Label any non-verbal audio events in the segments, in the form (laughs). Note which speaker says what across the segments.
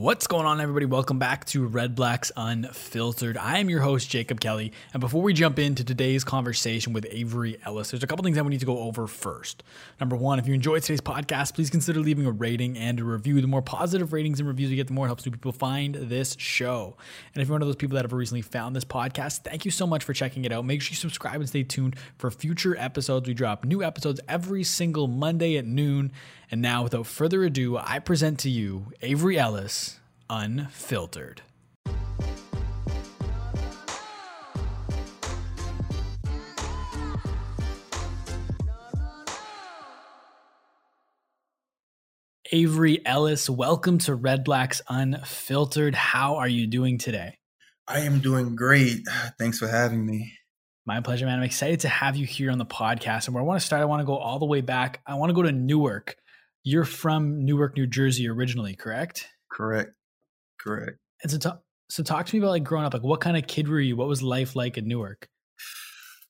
Speaker 1: What's going on, everybody? Welcome back to Redblacks Unfiltered. I am your host, Jacob Kelly. And before we jump into today's conversation with Avery Ellis, there's a couple things I we need to go over first. Number one, if you enjoyed today's podcast, please consider leaving a rating and a review. The more positive ratings and reviews we get, the more it helps new people find this show. And if you're one of those people that have recently found this podcast, thank you so much for checking it out. Make sure you subscribe and stay tuned for future episodes. We drop new episodes every single Monday at noon. And now, without further ado, I present to you Avery Ellis, Unfiltered. Avery Ellis, welcome to Redblacks Unfiltered. How are you doing today?
Speaker 2: I am doing great. Thanks for having me.
Speaker 1: My pleasure, man. I'm excited to have you here on the podcast. And where I want to start, I want to go all the way back. I want to go to Newark. You're from Newark, New Jersey originally, correct?
Speaker 2: Correct. Correct.
Speaker 1: And so, talk, so talk to me about like growing up. Like, what kind of kid were you? What was life like in Newark?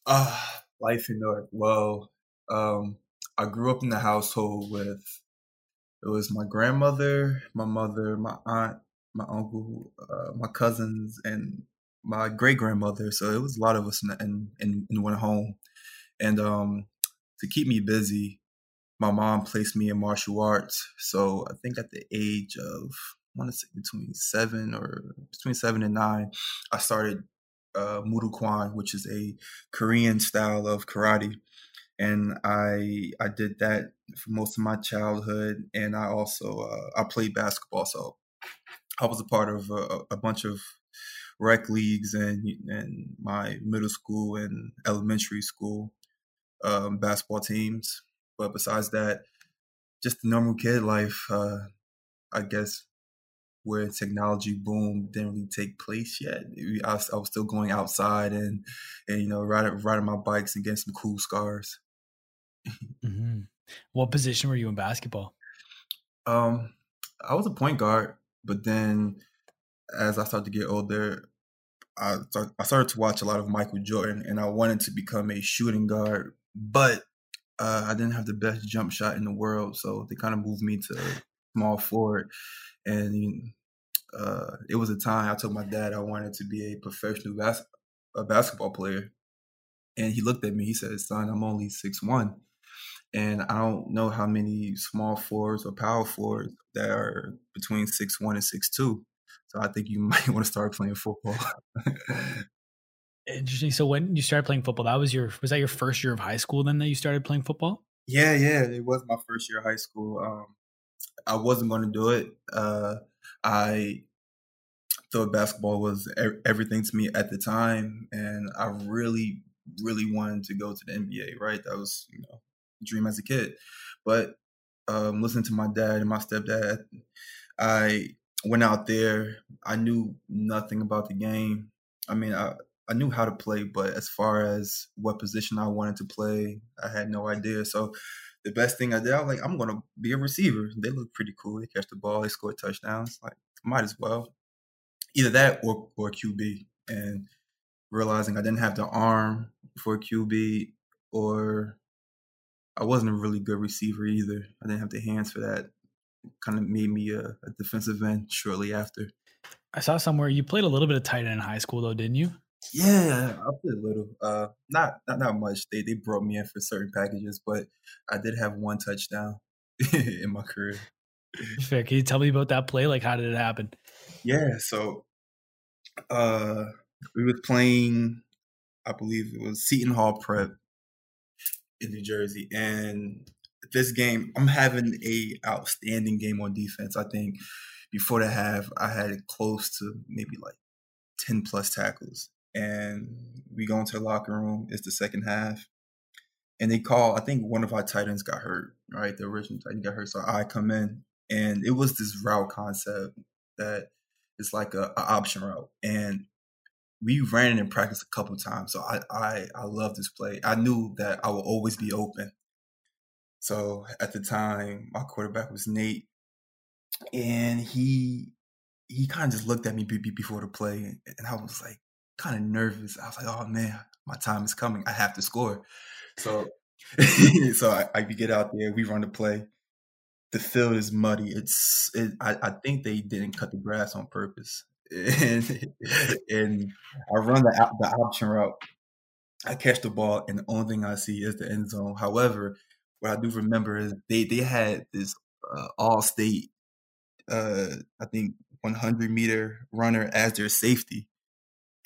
Speaker 2: Uh, life in Newark. Well, um, I grew up in the household with it was my grandmother, my mother, my aunt, my uncle, uh, my cousins, and my great grandmother. So it was a lot of us in in, in, in one home. And um, to keep me busy, my mom placed me in martial arts. So I think at the age of I want to say between seven or between seven and nine, I started uh, Muay Kwan, which is a Korean style of karate, and I I did that for most of my childhood. And I also uh, I played basketball, so I was a part of a, a bunch of rec leagues and and my middle school and elementary school um, basketball teams. But besides that, just the normal kid life. Uh, I guess where technology boom didn't really take place yet. I was, I was still going outside and and you know riding riding my bikes and getting some cool scars.
Speaker 1: mm-hmm. What position were you in basketball?
Speaker 2: Um, I was a point guard, but then as I started to get older, I I started to watch a lot of Michael Jordan, and I wanted to become a shooting guard, but uh, I didn't have the best jump shot in the world, so they kind of moved me to small forward. And uh, it was a time I told my dad I wanted to be a professional bas- a basketball player, and he looked at me. He said, "Son, I'm only six one, and I don't know how many small forwards or power forwards that are between six one and six two. So I think you (laughs) might want to start playing football." (laughs)
Speaker 1: Interesting. So when you started playing football, that was your was that your first year of high school then that you started playing football?
Speaker 2: Yeah, yeah, it was my first year of high school. Um, I wasn't going to do it. Uh, I thought basketball was everything to me at the time, and I really, really wanted to go to the NBA. Right, that was you know dream as a kid. But um, listening to my dad and my stepdad, I went out there. I knew nothing about the game. I mean, I I knew how to play, but as far as what position I wanted to play, I had no idea. So the best thing I did, I was like, I'm gonna be a receiver. They look pretty cool. They catch the ball, they score touchdowns. Like, might as well. Either that or or QB. And realizing I didn't have the arm for QB or I wasn't a really good receiver either. I didn't have the hands for that. Kind of made me a, a defensive end shortly after.
Speaker 1: I saw somewhere you played a little bit of tight end in high school though, didn't you?
Speaker 2: Yeah, I played a little. Uh, not not not much. They they brought me in for certain packages, but I did have one touchdown (laughs) in my career.
Speaker 1: Fair. Can you tell me about that play? Like, how did it happen?
Speaker 2: Yeah. So, uh, we were playing. I believe it was Seton Hall Prep in New Jersey, and this game, I'm having a outstanding game on defense. I think before the half, I had close to maybe like 10 plus tackles and we go into the locker room. It's the second half, and they call. I think one of our tight ends got hurt. Right, the original tight end got hurt, so I come in, and it was this route concept that is like a, a option route, and we ran it in practice a couple times. So I I I love this play. I knew that I would always be open. So at the time, my quarterback was Nate, and he he kind of just looked at me before the play, and I was like, kind of nervous. I was like, oh man, my time is coming. I have to score. So (laughs) so I, I get out there, we run the play. the field is muddy. It's it, I, I think they didn't cut the grass on purpose, (laughs) and and I run the the option route. I catch the ball, and the only thing I see is the end zone. However, what I do remember is they they had this uh, all state, uh, I think 100 meter runner as their safety,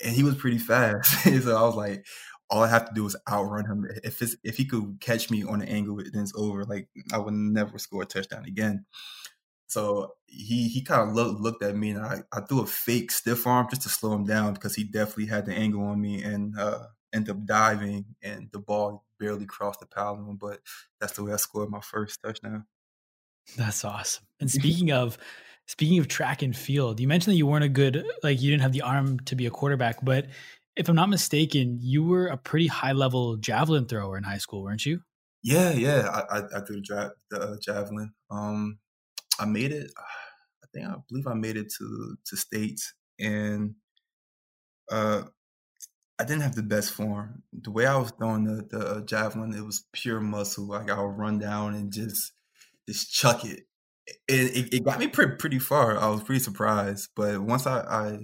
Speaker 2: and he was pretty fast. (laughs) so I was like, all I have to do is outrun him. If it's if he could catch me on an angle, then it's over. Like I would never score a touchdown again. So he he kind of looked looked at me, and I, I threw a fake stiff arm just to slow him down because he definitely had the angle on me, and uh, ended up diving, and the ball barely crossed the paddle. But that's the way I scored my first touchdown.
Speaker 1: That's awesome. And (laughs) speaking of speaking of track and field, you mentioned that you weren't a good like you didn't have the arm to be a quarterback, but if I'm not mistaken, you were a pretty high level javelin thrower in high school, weren't you?
Speaker 2: Yeah, yeah. I, I, I threw the, the uh, javelin. Um, I made it. I think I believe I made it to to states, and uh, I didn't have the best form. The way I was throwing the the uh, javelin, it was pure muscle. Like I would run down and just just chuck it. It, it, got me pretty pretty far. I was pretty surprised, but once I, I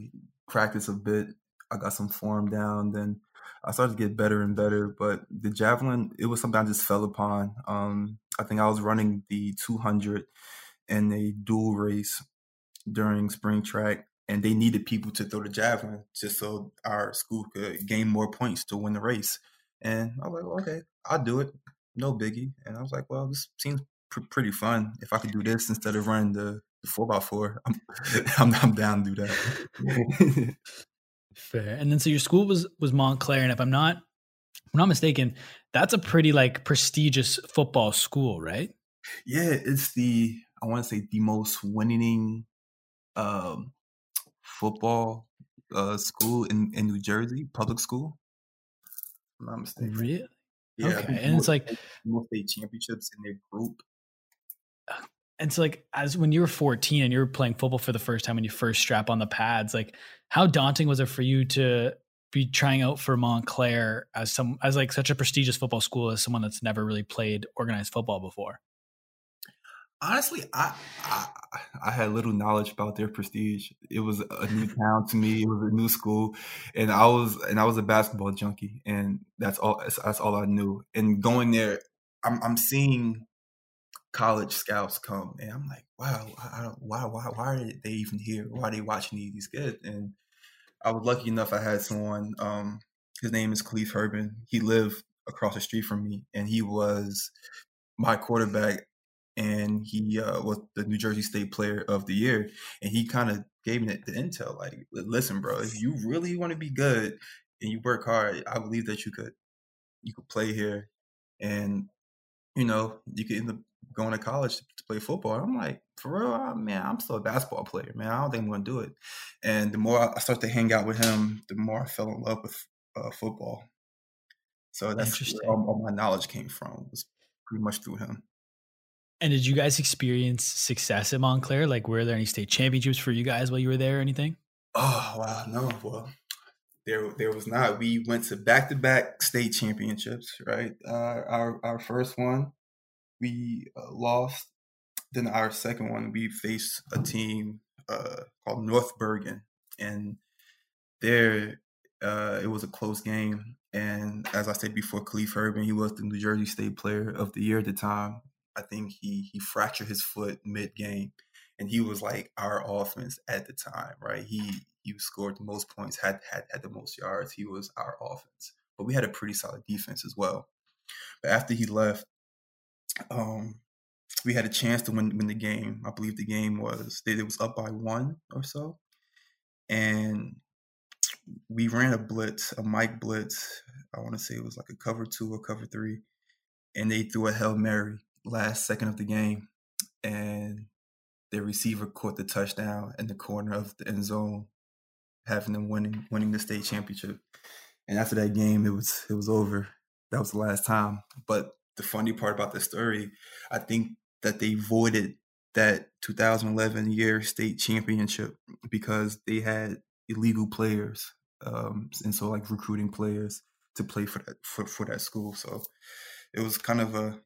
Speaker 2: practiced a bit, I got some form down. Then I started to get better and better. But the javelin, it was something I just fell upon. Um, I think I was running the 200 in a dual race during spring track, and they needed people to throw the javelin just so our school could gain more points to win the race. And I was like, well, okay, I'll do it. No biggie. And I was like, well, this seems pr- pretty fun. If I could do this instead of running the, the four by four, I'm, (laughs) I'm, I'm down to do that. (laughs)
Speaker 1: Fair. And then so your school was was Montclair, and if I'm not I'm not mistaken, that's a pretty like prestigious football school, right?
Speaker 2: Yeah, it's the I want to say the most winning um, football uh, school in, in New Jersey, public school. I'm not mistaken.
Speaker 1: Really? Yeah, okay. and it's like
Speaker 2: most state championships in their group.
Speaker 1: And so, like, as when you were 14 and you were playing football for the first time when you first strap on the pads, like, how daunting was it for you to be trying out for Montclair as some as like such a prestigious football school as someone that's never really played organized football before?
Speaker 2: Honestly, I, I, I had little knowledge about their prestige. It was a new town to me. It was a new school, and I was and I was a basketball junkie, and that's all. That's all I knew. And going there, I'm, I'm seeing college scouts come, and I'm like, wow, why, why, why are they even here? Why are they watching these kids? And I was lucky enough. I had someone. Um, his name is Khalif Herbin. He lived across the street from me, and he was my quarterback. And he uh, was the New Jersey State Player of the Year. And he kind of gave me the, the intel, like, listen, bro, if you really want to be good and you work hard, I believe that you could you could play here, and you know you could end up going to college to, play football. I'm like, for real, man, I'm still a basketball player, man. I don't think I'm going to do it. And the more I start to hang out with him, the more I fell in love with uh, football. So that's where all, all my knowledge came from was pretty much through him.
Speaker 1: And did you guys experience success at Montclair? Like, were there any state championships for you guys while you were there or anything?
Speaker 2: Oh wow, no. Well, there there was not. We went to back to back state championships. Right, uh, our our first one we uh, lost. Then our second one, we faced a team uh, called North Bergen, and there uh, it was a close game. And as I said before, Khalif Herbin, he was the New Jersey State Player of the Year at the time. I think he he fractured his foot mid game, and he was like our offense at the time, right? He he scored the most points, had had had the most yards. He was our offense, but we had a pretty solid defense as well. But after he left, um, we had a chance to win win the game. I believe the game was it was up by one or so, and we ran a blitz, a Mike blitz. I want to say it was like a cover two or cover three, and they threw a hail mary last second of the game, and the receiver caught the touchdown in the corner of the end zone, having them winning winning the state championship. And after that game, it was it was over. That was the last time. But the funny part about the story, I think that they voided that 2011 year state championship because they had illegal players, um, and so like recruiting players to play for that for, for that school. So it was kind of a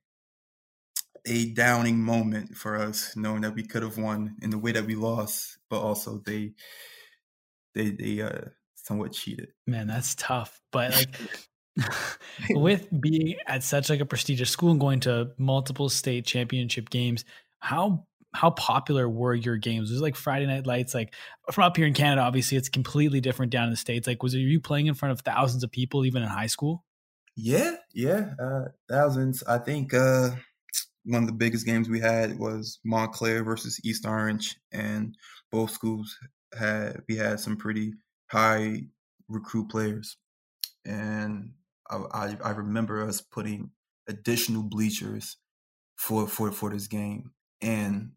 Speaker 2: a downing moment for us, knowing that we could have won in the way that we lost, but also they they they uh somewhat cheated.
Speaker 1: Man, that's tough. But like (laughs) (laughs) with being at such like a prestigious school and going to multiple state championship games, how how popular were your games? Was like Friday Night Lights? Like from up here in Canada, obviously it's completely different down in the states. Like, was you playing in front of thousands of people even in high school?
Speaker 2: Yeah, yeah, uh, thousands. I think uh, one of the biggest games we had was Montclair versus East Orange, and both schools had we had some pretty high recruit players, and I, I, remember us putting additional bleachers for for for this game, and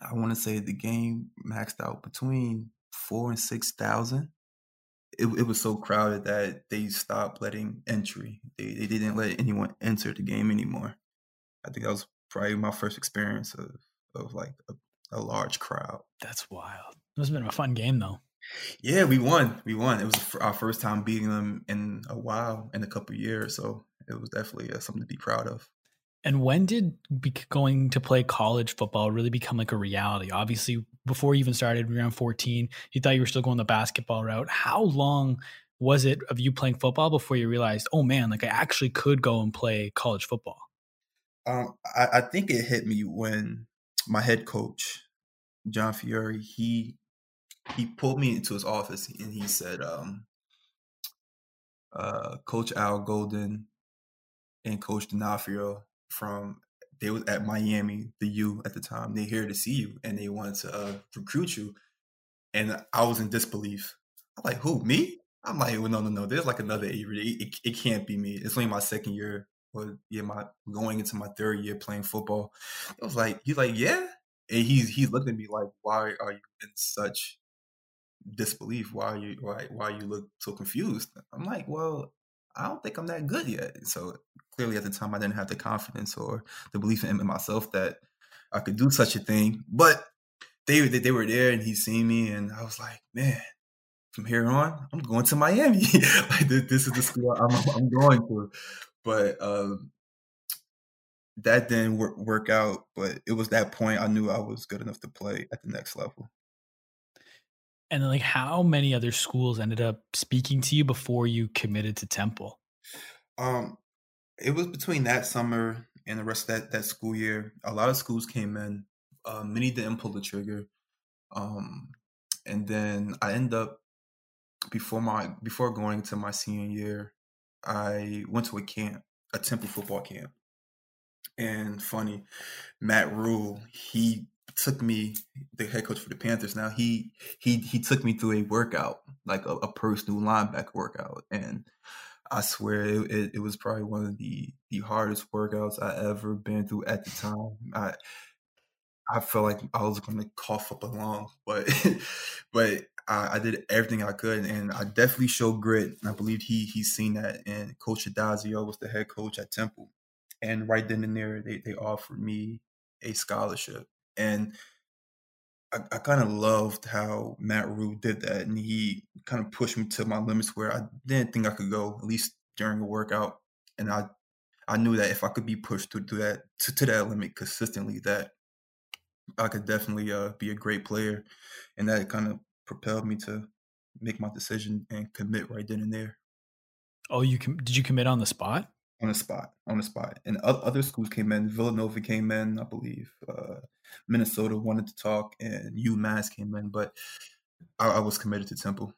Speaker 2: I want to say the game maxed out between four and six thousand. It, it was so crowded that they stopped letting entry. They they didn't let anyone enter the game anymore. I think that was probably my first experience of of like a, a large crowd.
Speaker 1: That's wild. It must have been a fun game though.
Speaker 2: Yeah, we won. We won. It was our first time beating them in a while, in a couple years. So it was definitely uh, something to be proud of.
Speaker 1: And when did going to play college football really become like a reality? Obviously, before you even started around 14, you thought you were still going the basketball route. How long was it of you playing football before you realized, oh man, like I actually could go and play college football?
Speaker 2: Um, I, I think it hit me when my head coach, John Fiore, he he pulled me into his office and he said, um, uh, Coach Al Golden and Coach D'Onofrio from they was at Miami, the U at the time. They here to see you and they wanted to uh, recruit you. And I was in disbelief. I'm like, who me? I'm like, well, no, no, no. There's like another Avery. It, it, it can't be me. It's only my second year, or yeah, my going into my third year playing football. I was like, he's like, yeah. And he's he's looking at me like, why are you in such disbelief? Why you why why you look so confused? I'm like, well, I don't think I'm that good yet. So clearly at the time I didn't have the confidence or the belief in, in myself that I could do such a thing. But they they were there and he seen me and I was like, man, from here on, I'm going to Miami. (laughs) like this, is the school I'm, I'm going to. But um, that didn't work, work out. But it was that point I knew I was good enough to play at the next level.
Speaker 1: And then, like, how many other schools ended up speaking to you before you committed to Temple?
Speaker 2: Um, it was between that summer and the rest of that, that school year. A lot of schools came in. Uh, many didn't pull the trigger. Um, and then I end up before my before going to my senior year, I went to a camp, a Temple football camp. And funny, Matt Rhule, he took me the head coach for the Panthers now he he he took me through a workout like a, a personal linebacker workout. And I swear it, it, it, was probably one of the the hardest workouts I ever been through at the time. I I felt like I was going to cough up a lung but (laughs) but I, I, did everything I could and I definitely showed grit. And I believe he he's seen that and Coach Addazio was the head coach at Temple and right then and there they, they offered me a scholarship and I, I kind of loved how Matt Rhule did that, and he kind of pushed me to my limits where I didn't think I could go, at least during a workout. And I, I knew that if I could be pushed to, to that to, to that limit consistently, that I could definitely uh, be a great player, and that kind of propelled me to make my decision and commit right then and there.
Speaker 1: Oh, you com- did you commit on the spot?
Speaker 2: On the spot, on the spot, and other schools came in. Villanova came in, I believe. Uh, Minnesota wanted to talk, and UMass came in, but I, I was committed to Temple.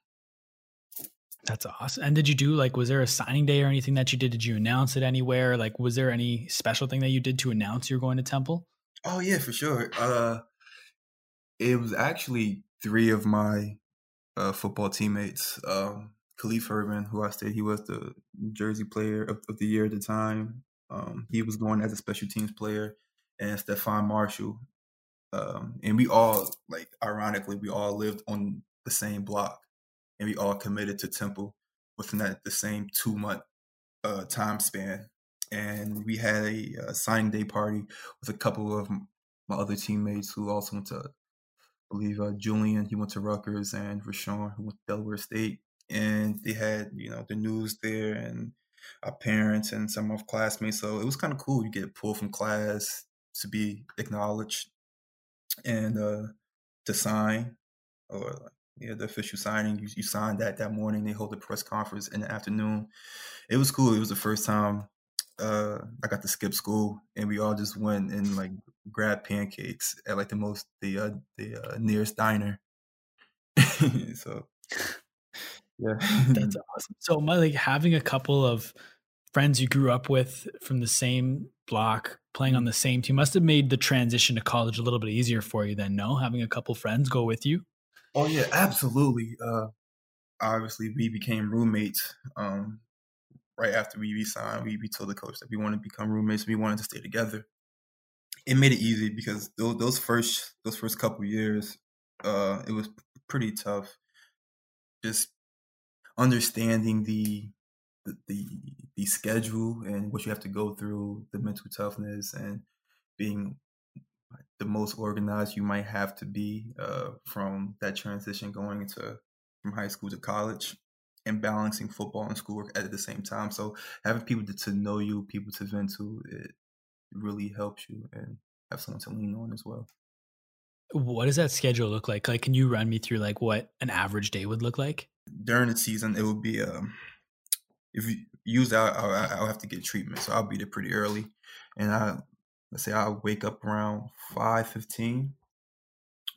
Speaker 1: That's awesome. And did you do like was there a signing day or anything that you did? Did you announce it anywhere? Like was there any special thing that you did to announce you're going to Temple?
Speaker 2: Oh yeah, for sure. Uh it was actually three of my uh, football teammates. Um Khalif Herbin, who I said he was the Jersey player of, of the year at the time. Um, he was going as a special teams player, and Stefan Marshall, um, and we all like ironically we all lived on the same block and we all committed to temple within that the same two month uh, time span and we had a, a, signing day party with a couple of my other teammates who also went to I believe uh, Julian he went to Rutgers and Rashawn who went to Delaware State and they had you know the news there and our parents and some of classmates so it was kind of cool you get pulled from class to be acknowledged and uh, to sign or yeah, the official signing. You, you signed that that morning. They hold a press conference in the afternoon. It was cool. It was the first time uh, I got to skip school, and we all just went and like grabbed pancakes at like the most the uh, the uh, nearest diner. (laughs) so
Speaker 1: yeah, that's (laughs) awesome. So my like having a couple of friends you grew up with from the same block playing on mm-hmm. the same team must have made the transition to college a little bit easier for you then no? Having a couple friends go with you?
Speaker 2: Oh yeah absolutely. Uh obviously we became roommates um right after we resigned. We, we told the coach that we wanted to become roommates we wanted to stay together. It made it easy because those, those first those first couple years uh it was pretty tough. Just understanding the the, the schedule and what you have to go through, the mental toughness, and being the most organized you might have to be uh, from that transition going into from high school to college and balancing football and schoolwork at the same time. So having people to, to know you, people to vent to, it really helps you and have someone to lean on as well.
Speaker 1: What does that schedule look like? Like, can you run me through like what an average day would look like?
Speaker 2: During the season, it would be um, if you use that, I'll, I'll, have to get treatment. So I'll be there pretty early, and I let's say I'll wake up around five fifteen,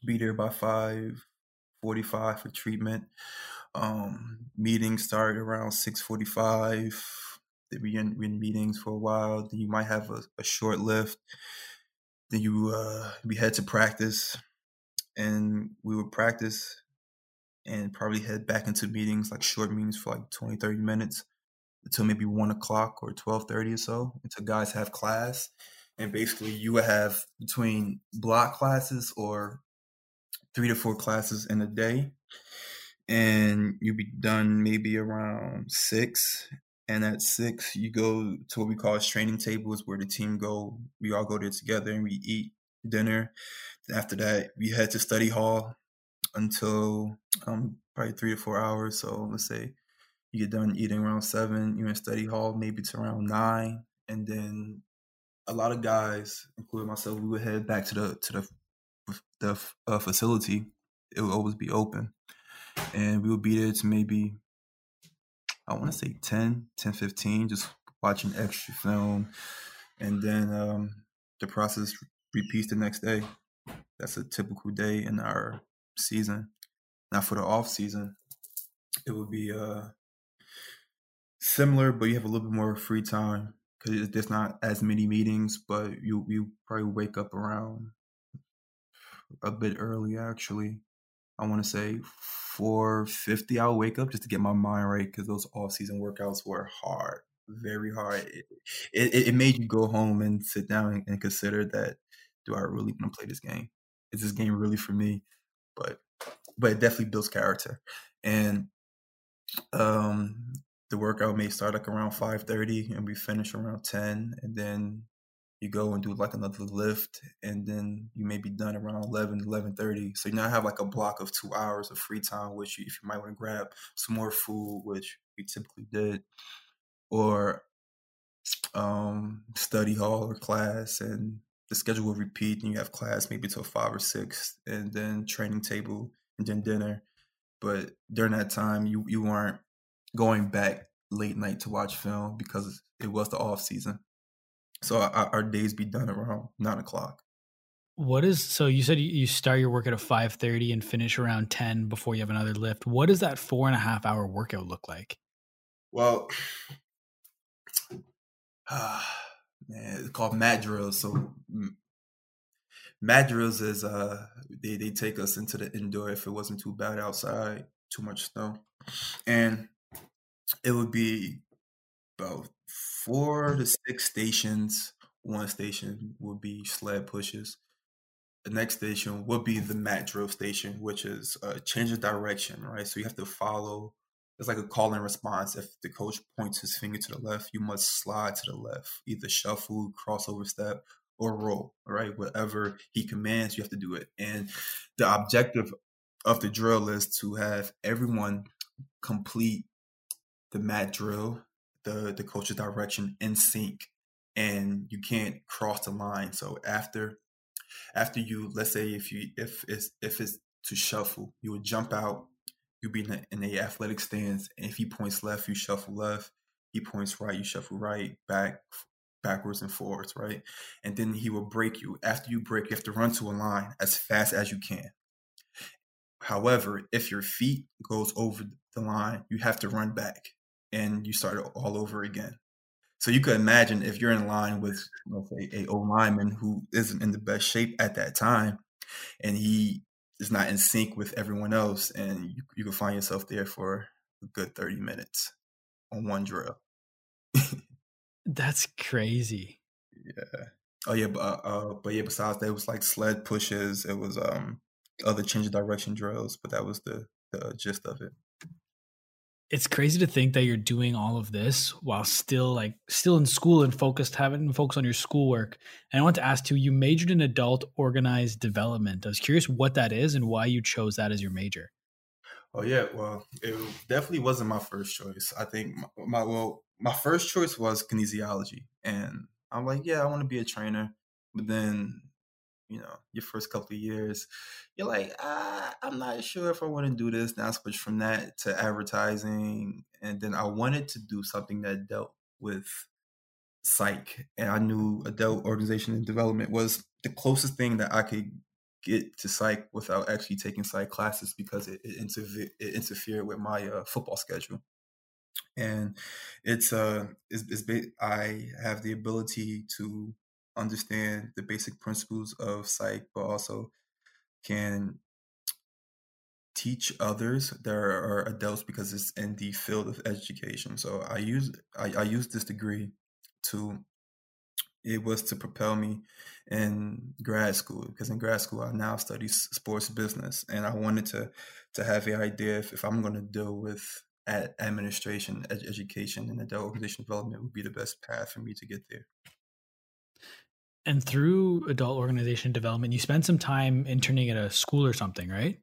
Speaker 2: be there by five forty five for treatment. Um, meetings start around six forty five. Then we in, in meetings for a while. Then you might have a, a short lift. Then you uh, we head to practice, and we would practice and probably head back into meetings like short meetings for like 20 30 minutes until maybe one o'clock or twelve thirty or so until guys have class, and basically you would have between block classes or three to four classes in a day, and you'd be done maybe around six. And at six, you go to what we call training tables, where the team go. We all go there together and we eat dinner. After that, we head to study hall until um, probably three to four hours. So let's say you get done eating around seven. You're in study hall maybe to around nine, and then a lot of guys, including myself, we would head back to the to the the uh, facility. It would always be open, and we would be there to maybe I want to say 10, 10, 15, just watching extra film, and then um, the process repeats the next day. That's a typical day in our season. Now for the off season, it would be uh similar, but you have a little bit more free time because there's not as many meetings. But you you probably wake up around a bit early. Actually, I want to say four fifty. I'll wake up just to get my mind right because those off season workouts were hard, very hard. It, it, it made you go home and sit down and consider that do I really want to play this game? Is this game really for me? But but it definitely builds character. And um the workout may start like around 5.30 and we finish around 10 and then you go and do like another lift and then you may be done around 11 11.30 so you now have like a block of two hours of free time which you, if you might want to grab some more food which we typically did or um, study hall or class and the schedule will repeat and you have class maybe till five or six and then training table and then dinner but during that time you, you weren't going back late night to watch film because it was the off season. So our, our days be done around nine o'clock.
Speaker 1: What is so? You said you start your work at a five thirty and finish around ten before you have another lift. What does that four and a half hour workout look like?
Speaker 2: Well, uh, (sighs) (sighs) it's called mat drills. So mat drills is uh they they take us into the indoor if it wasn't too bad outside, too much snow, and it would be about four to six stations. One station would be sled pushes. The next station would be the mat drill station, which is a change of direction, right? So you have to follow. It's like a call and response. If the coach points his finger to the left, you must slide to the left, either shuffle, crossover step, or roll, right? Whatever he commands, you have to do it. And the objective of the drill is to have everyone complete the mat drill, the the coach's direction in sync and you can't cross the line. So after after you, let's say if you if it's if it's to shuffle, you would jump out, you be in the, in athletic stance, and if he points left, you shuffle left. He points right, you shuffle right, back, backwards and forwards, right? And then he will break you. After you break, you have to run to a line as fast as you can. However, if your feet goes over the line, you have to run back and you start all over again. So you could imagine if you're in line with let's say a O lineman who isn't in the best shape at that time, and he is not in sync with everyone else, and you, you can find yourself there for a good thirty minutes on one drill. (laughs)
Speaker 1: That's crazy.
Speaker 2: Yeah. Oh yeah, but uh, uh, but yeah. Besides that, it was like sled pushes. It was um other change of direction drills, but that was the the gist of it
Speaker 1: it's crazy to think that you're doing all of this while still like still in school and focused having focus on your schoolwork. And i want to ask too you majored in adult organized development. I was curious what that is and why you chose that as your major.
Speaker 2: Oh yeah well it definitely wasn't my first choice. I think my, my well my first choice was kinesiology. And i'm like yeah i want to be a trainer. But then you know your first couple of years you're like ah, i'm not sure if i want to do this. Now I switched from that to advertising and then i wanted to do something that dealt with psych and i knew adult organization and development was the closest thing that i could get to psych without actually taking psych classes because it, it, interfe- it interfered with my uh, football schedule. And it's uh it's, it's i have the ability to understand the basic principles of psych, but also can teach others that are adults because it's in the field of education. So I use I, I use this degree to it was to propel me in grad school because in grad school I now study sports business and I wanted to to have the idea if, if I'm going to deal with administration, ed- education, and adult organization development would be the best path for me to get there.
Speaker 1: And through adult organization development, you spent some time interning at a school or something, right?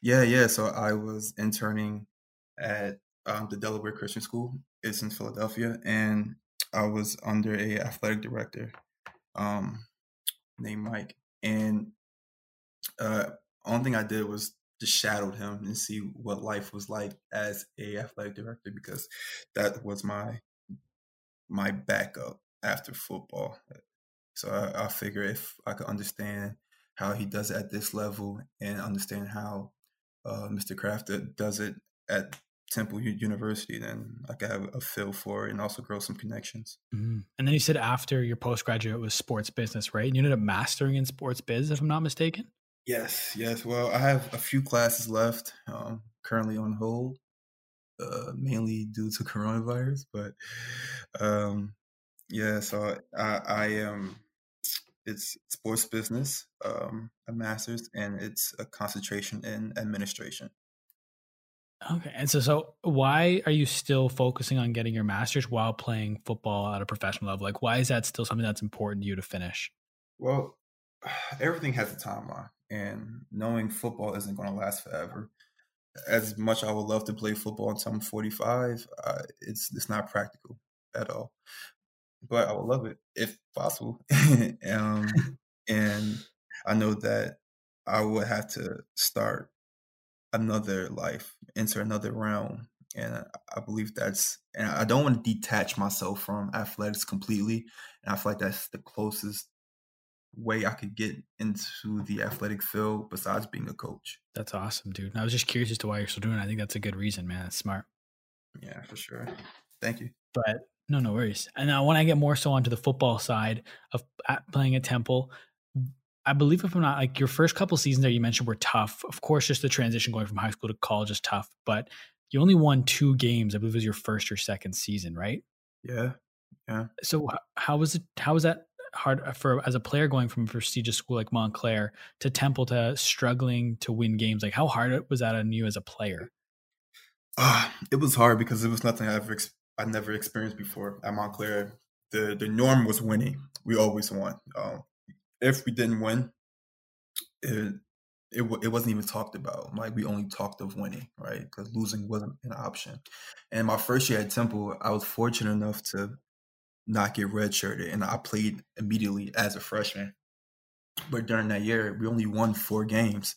Speaker 2: Yeah, yeah. So I was interning at um, the Delaware Christian School. It's in Philadelphia, and I was under a athletic director um, named Mike. And uh, only thing I did was just shadowed him and see what life was like as a athletic director because that was my my backup after football. So I, I figure if I could understand how he does it at this level and understand how uh, Mr. Kraft does it at Temple University, then I could have a feel for it and also grow some connections.
Speaker 1: Mm-hmm. And then you said after your postgraduate was sports business, right? And you ended up mastering in sports biz, if I'm not mistaken.
Speaker 2: Yes, yes. Well, I have a few classes left, um, currently on hold, uh, mainly due to (laughs) coronavirus. But um, yeah, so I, I am it's sports business, um, a master's, and it's a concentration in administration.
Speaker 1: Okay, and so so why are you still focusing on getting your master's while playing football at a professional level? Like, why is that still something that's important to you to finish?
Speaker 2: Well, (sighs) everything has a timeline, and knowing football isn't going to last forever. As much I would love to play football until I'm 45, uh, it's it's not practical at all but I would love it if possible. (laughs) um, (laughs) and I know that I would have to start another life, enter another realm. And I believe that's, and I don't want to detach myself from athletics completely. And I feel like that's the closest way I could get into the athletic field besides being a coach.
Speaker 1: That's awesome, dude. And I was just curious as to why you're still doing it. I think that's a good reason, man. That's smart.
Speaker 2: Yeah, for sure. Thank you.
Speaker 1: But no, no worries. And now when I get more so onto the football side of playing at Temple, I believe if I'm not like your first couple seasons there you mentioned were tough. Of course, just the transition going from high school to college is tough, but you only won two games. I believe it was your first or second season, right?
Speaker 2: Yeah, yeah.
Speaker 1: So how was it? How was that hard uh, for as a player going from a prestigious school like Montclair to Temple to struggling to win games? Like how hard was that on you as a player?
Speaker 2: Uh, it was hard because it was nothing I ever I never experienced before at Montclair. The the norm was winning. We always won. Um, if we didn't win, it, it it wasn't even talked about. Like we only talked of winning, right? Because losing wasn't an option. And my first year at Temple, I was fortunate enough to not get redshirted, and I played immediately as a freshman. But during that year, we only won four games.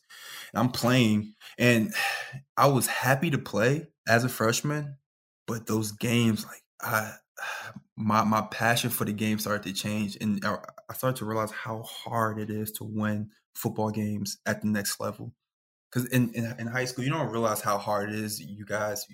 Speaker 2: And I'm playing, and (sighs) I was happy to play as a freshman, but those games, like I, (sighs) my my passion for the game started to change, and I started to realize how hard it is to win football games at the next level. Because in, in, in high school, you don't realize how hard it is. You guys,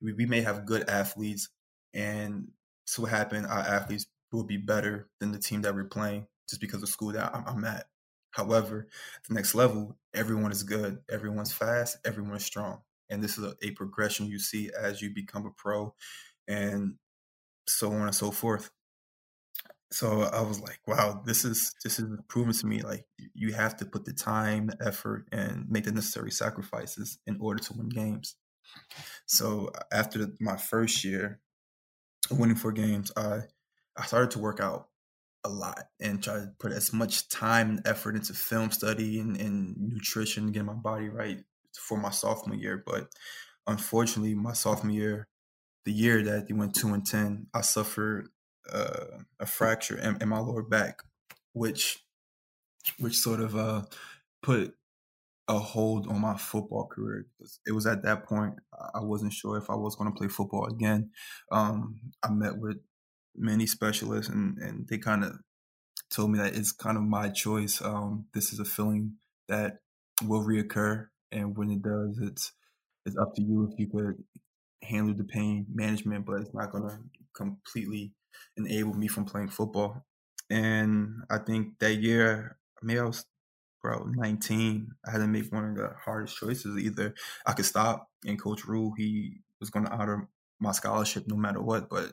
Speaker 2: we, we may have good athletes, and so what happened? Our athletes will be better than the team that we're playing just because of school that I'm, I'm at. However, the next level, everyone is good, everyone's fast, everyone's strong, and this is a, a progression you see as you become a pro, and so on and so forth. So I was like, wow, this is this is proven to me like you have to put the time, effort, and make the necessary sacrifices in order to win games. So after my first year winning four games, I I started to work out a lot and try to put as much time and effort into film study and, and nutrition, getting my body right for my sophomore year. But unfortunately, my sophomore year, the year that they went two and ten, I suffered uh, a fracture in, in, my lower back, which which sort of uh, put a hold on my football career. It was at that point I wasn't sure if I was going to play football again. Um, I met with many specialists, and and they kind of told me that it's kind of my choice. Um, this is a feeling that will reoccur, and when it does, it's it's up to you if you could handle the pain management, but it's not going to completely enable me from playing football. And I think that year, maybe I was bro 19. I had to make one of the hardest choices. Either I could stop, and Coach Rhule he was going to honor my scholarship no matter what, but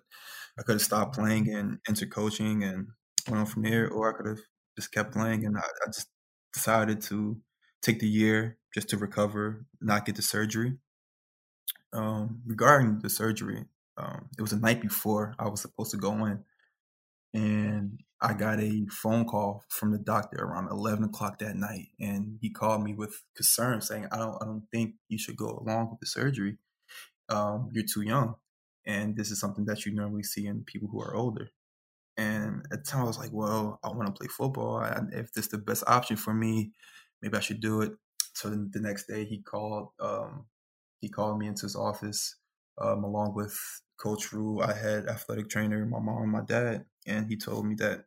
Speaker 2: I could have stopped playing and entered coaching and went on from there, or I could have just kept playing. And I, I just decided to take the year just to recover, not get the surgery. Um, regarding the surgery, um, it was the night before I was supposed to go in, and I got a phone call from the doctor around eleven o'clock that night, and he called me with concern, saying, "I don't, I don't think you should go along with the surgery. Um, you're too young, and this is something that you normally see in people who are older." And at the time, I was like, "Well, I want to play football, if this is the best option for me, maybe I should do it." So then the next day, he called. Um, he called me into his office um, along with Coach Rhule. I had athletic trainer, my mom, my dad, and he told me that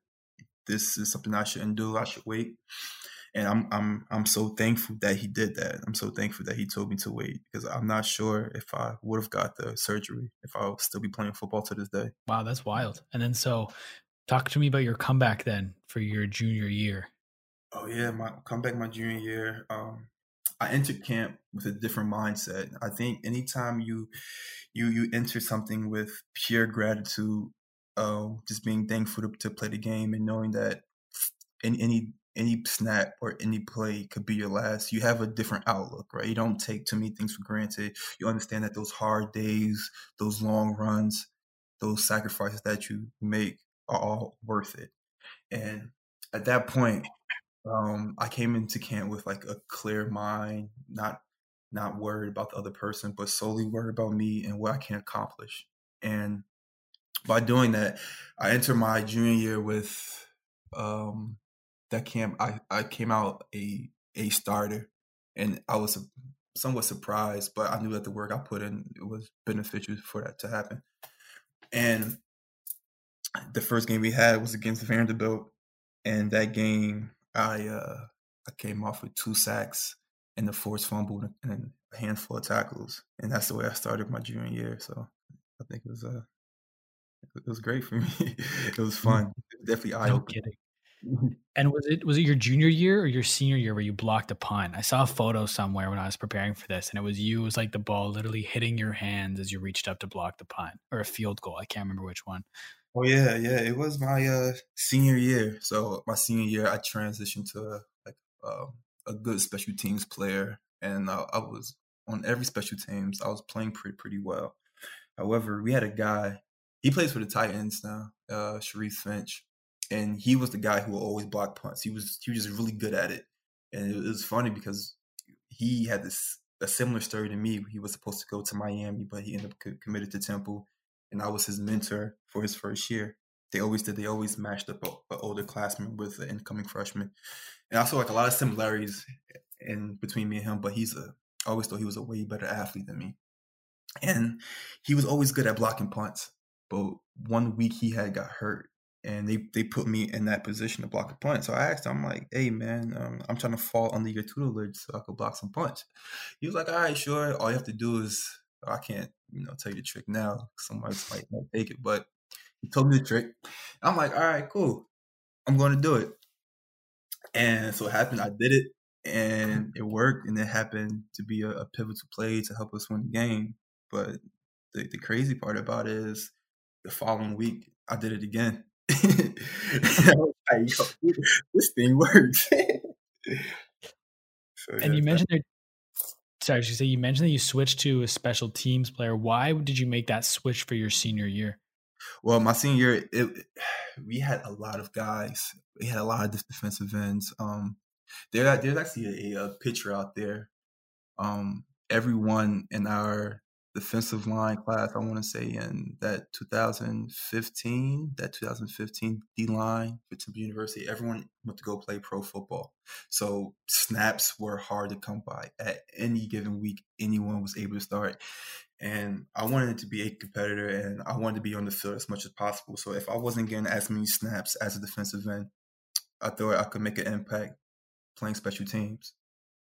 Speaker 2: this is something I shouldn't do. I should wait. And I'm I'm I'm so thankful that he did that. I'm so thankful that he told me to wait because I'm not sure if I would have got the surgery if I would still be playing football to this day.
Speaker 1: Wow, that's wild. And then so talk to me about your comeback then for your junior year.
Speaker 2: Oh yeah, my comeback my junior year. Um, I entered camp with a different mindset. I think anytime you you you enter something with pure gratitude, uh, just being thankful to, to play the game and knowing that any any any snap or any play could be your last. You have a different outlook, right? You don't take too many things for granted. You understand that those hard days, those long runs, those sacrifices that you make are all worth it. And at that point, um, I came into camp with like a clear mind, not not worried about the other person, but solely worried about me and what I can accomplish. And by doing that, I entered my junior year with um, that camp. I, I came out a a starter, and I was somewhat surprised, but I knew that the work I put in was beneficial for that to happen. And the first game we had was against Vanderbilt, and that game I uh, I came off with two sacks and a forced fumble and a handful of tackles, and that's the way I started my junior year. So I think it was uh, it was great for (laughs) me. it was mm-hmm. fun. definitely eye opening.
Speaker 1: No (laughs) and was it was it your junior year or your senior year where you blocked a punt? I saw a photo somewhere when I was preparing for this, and it was you. It was like the ball literally hitting your hands as you reached up to block the punt or a field goal. I can't remember which one.
Speaker 2: Oh yeah, yeah. It was my uh, senior year. So my senior year, I transitioned to like uh, a good special teams player, and uh, I was on every special teams. I was playing pretty pretty well. However, we had a guy. He plays for the Titans now, uh, Sharif Finch, and he was the guy who always block punts. He was he was just really good at it, and it was funny because he had this a similar story to me. He was supposed to go to Miami, but he ended up committed to Temple and I was his mentor for his first year. they always did. They always matched up an older classman with an incoming freshman, and I saw like a lot of similarities in between me and him. But he's a I always thought he was a way better athlete than me, and he was always good at blocking punts. But one week he had got hurt, and they they put me in that position to block a punt. So I asked him, I'm like, "Hey man, um, I'm trying to fall under your tutelage so I could block some punts." He was like, "All right, sure. All you have to do is I can't, you know, tell you the trick now. Somebody might, might take it, but he told me the trick. I'm like, all right, cool. I'm going to do it. And so it happened. I did it, and it worked. And it happened to be a, a pivotal play to help us win the game. But the, the crazy part about it is the following week, I did it again. (laughs) like, (laughs) this thing works. (laughs)
Speaker 1: so, and you mentioned sorry, you say you mentioned that you switched to a special teams player. Why did you make that switch for your senior year?
Speaker 2: Well, my senior year, it, we had a lot of guys. We had a lot of defensive ends. Um, there, there's actually a, a picture out there. Um, everyone in our defensive line class, I want to say in that 2015, that 2015 D line for Temple University, everyone went to go play pro football. So snaps were hard to come by. At any given week, anyone was able to start. And I wanted to be a competitor and I wanted to be on the field as much as possible. So if I wasn't getting as many snaps as a defensive end, I thought I could make an impact playing special teams.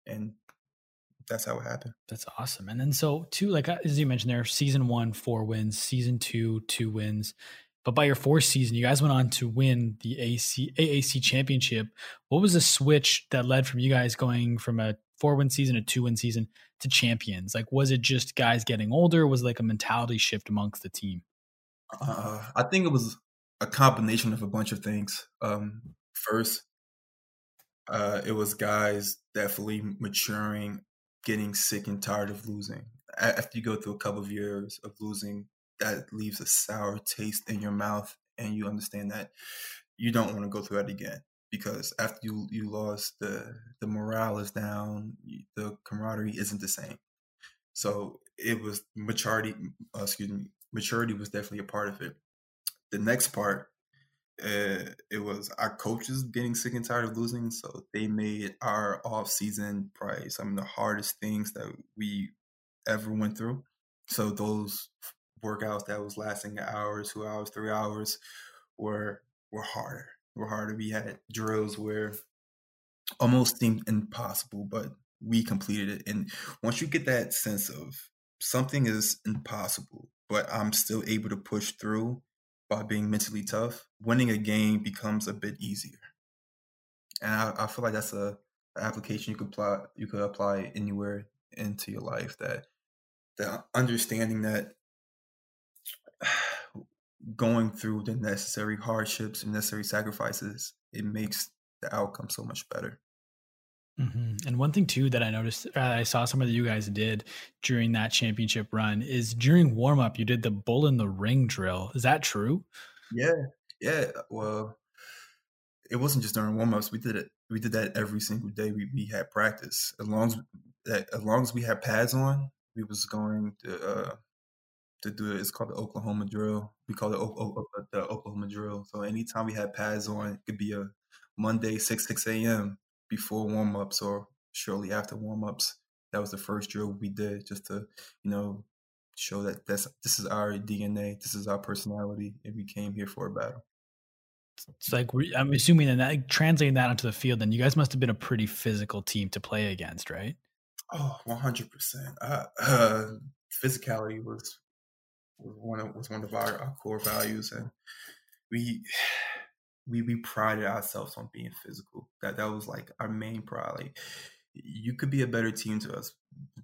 Speaker 2: And that's how it happened.
Speaker 1: That's awesome. And then so two, like uh, as you mentioned there, season one, four wins, season two, two wins. But by your fourth season, you guys went on to win the AC, AAC championship. What was the switch that led from you guys going from a four win season, a two win season to champions? Like, was it just guys getting older? was like a mentality shift amongst the team?
Speaker 2: Uh, I think it was a combination of a bunch of things. Um, first, uh, it was guys definitely maturing getting sick and tired of losing. After you go through a couple of years of losing, that leaves a sour taste in your mouth, and you understand that you don't want to go through that again because after you you lost, the the morale is down, the camaraderie isn't the same. So it was maturity. Uh, excuse me, maturity was definitely a part of it. The next part uh, it was our coaches getting sick and tired of losing, so they made our off season probably some of the hardest things that we ever went through. So those workouts that was lasting hours, two hours, three hours were were harder. Were harder. We had drills where almost seemed impossible, but we completed it. And once you get that sense of something is impossible, but I'm still able to push through by being mentally tough, winning a game becomes a bit easier. And I, I feel like that's a, application you could apply you could apply anywhere into your life that the understanding that (sighs) going through the necessary hardships and necessary sacrifices, it makes the outcome so much better.
Speaker 1: Mm-hmm. And one thing too that I noticed, uh, I saw some of you guys did during that championship run is during warm up, you did the bull in the ring drill. Is that true?
Speaker 2: Yeah, yeah. Well, it wasn't just during warm ups. We did it. We did that every single day. We we had practice. As long as that, as long as we had pads on, we was going to uh to do it. It's called the Oklahoma drill. We call it o- o- the Oklahoma drill. So anytime we had pads on, it could be a Monday six six a.m before warm ups or shortly after warm ups. That was the first drill we did just to, you know, show that that's this is our DNA, this is our personality, and we came here for a battle.
Speaker 1: It's like I'm assuming that, that translating that onto the field, then you guys must have been a pretty physical team to play against, right?
Speaker 2: Oh, 100 percent. Uh, uh, physicality was was one of was one of our, our core values, and we we we prided ourselves on being physical. That that was like our main pride. Like you could be a better team to us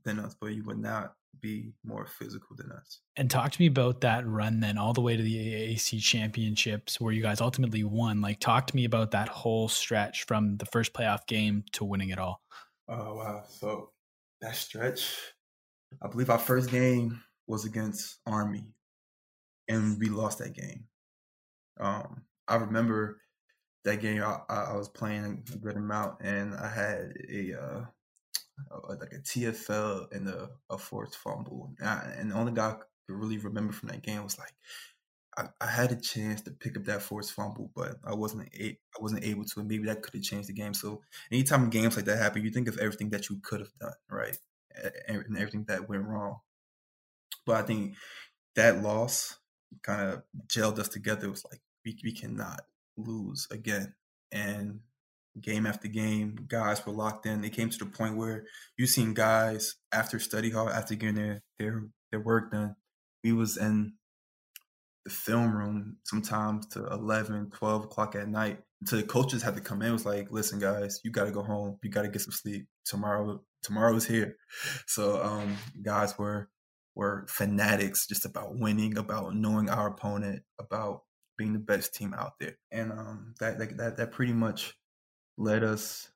Speaker 2: than us, but you would not be more physical than us.
Speaker 1: And talk to me about that run then all the way to the AAC championships where you guys ultimately won. Like talk to me about that whole stretch from the first playoff game to winning it all.
Speaker 2: Oh wow. So that stretch, I believe our first game was against Army and we lost that game. Um I remember that game. I, I was playing a good amount, and I had a uh, like a TFL and a, a forced fumble, and, I, and the only guy I could really remember from that game was like I, I, had a chance to pick up that forced fumble, but I wasn't a, I wasn't able to, and maybe that could have changed the game. So anytime games like that happen, you think of everything that you could have done, right, and everything that went wrong. But I think that loss kind of gelled us together. It was like we we cannot lose again, and game after game, guys were locked in. It came to the point where you seen guys after study hall, after getting their their their work done, we was in the film room sometimes to 11, 12 o'clock at night until the coaches had to come in. It was like, listen, guys, you got to go home. You got to get some sleep. Tomorrow, tomorrow is here. (laughs) So um, guys were were fanatics just about winning, about knowing our opponent, about being the best team out there, and um, that, that that pretty much led us,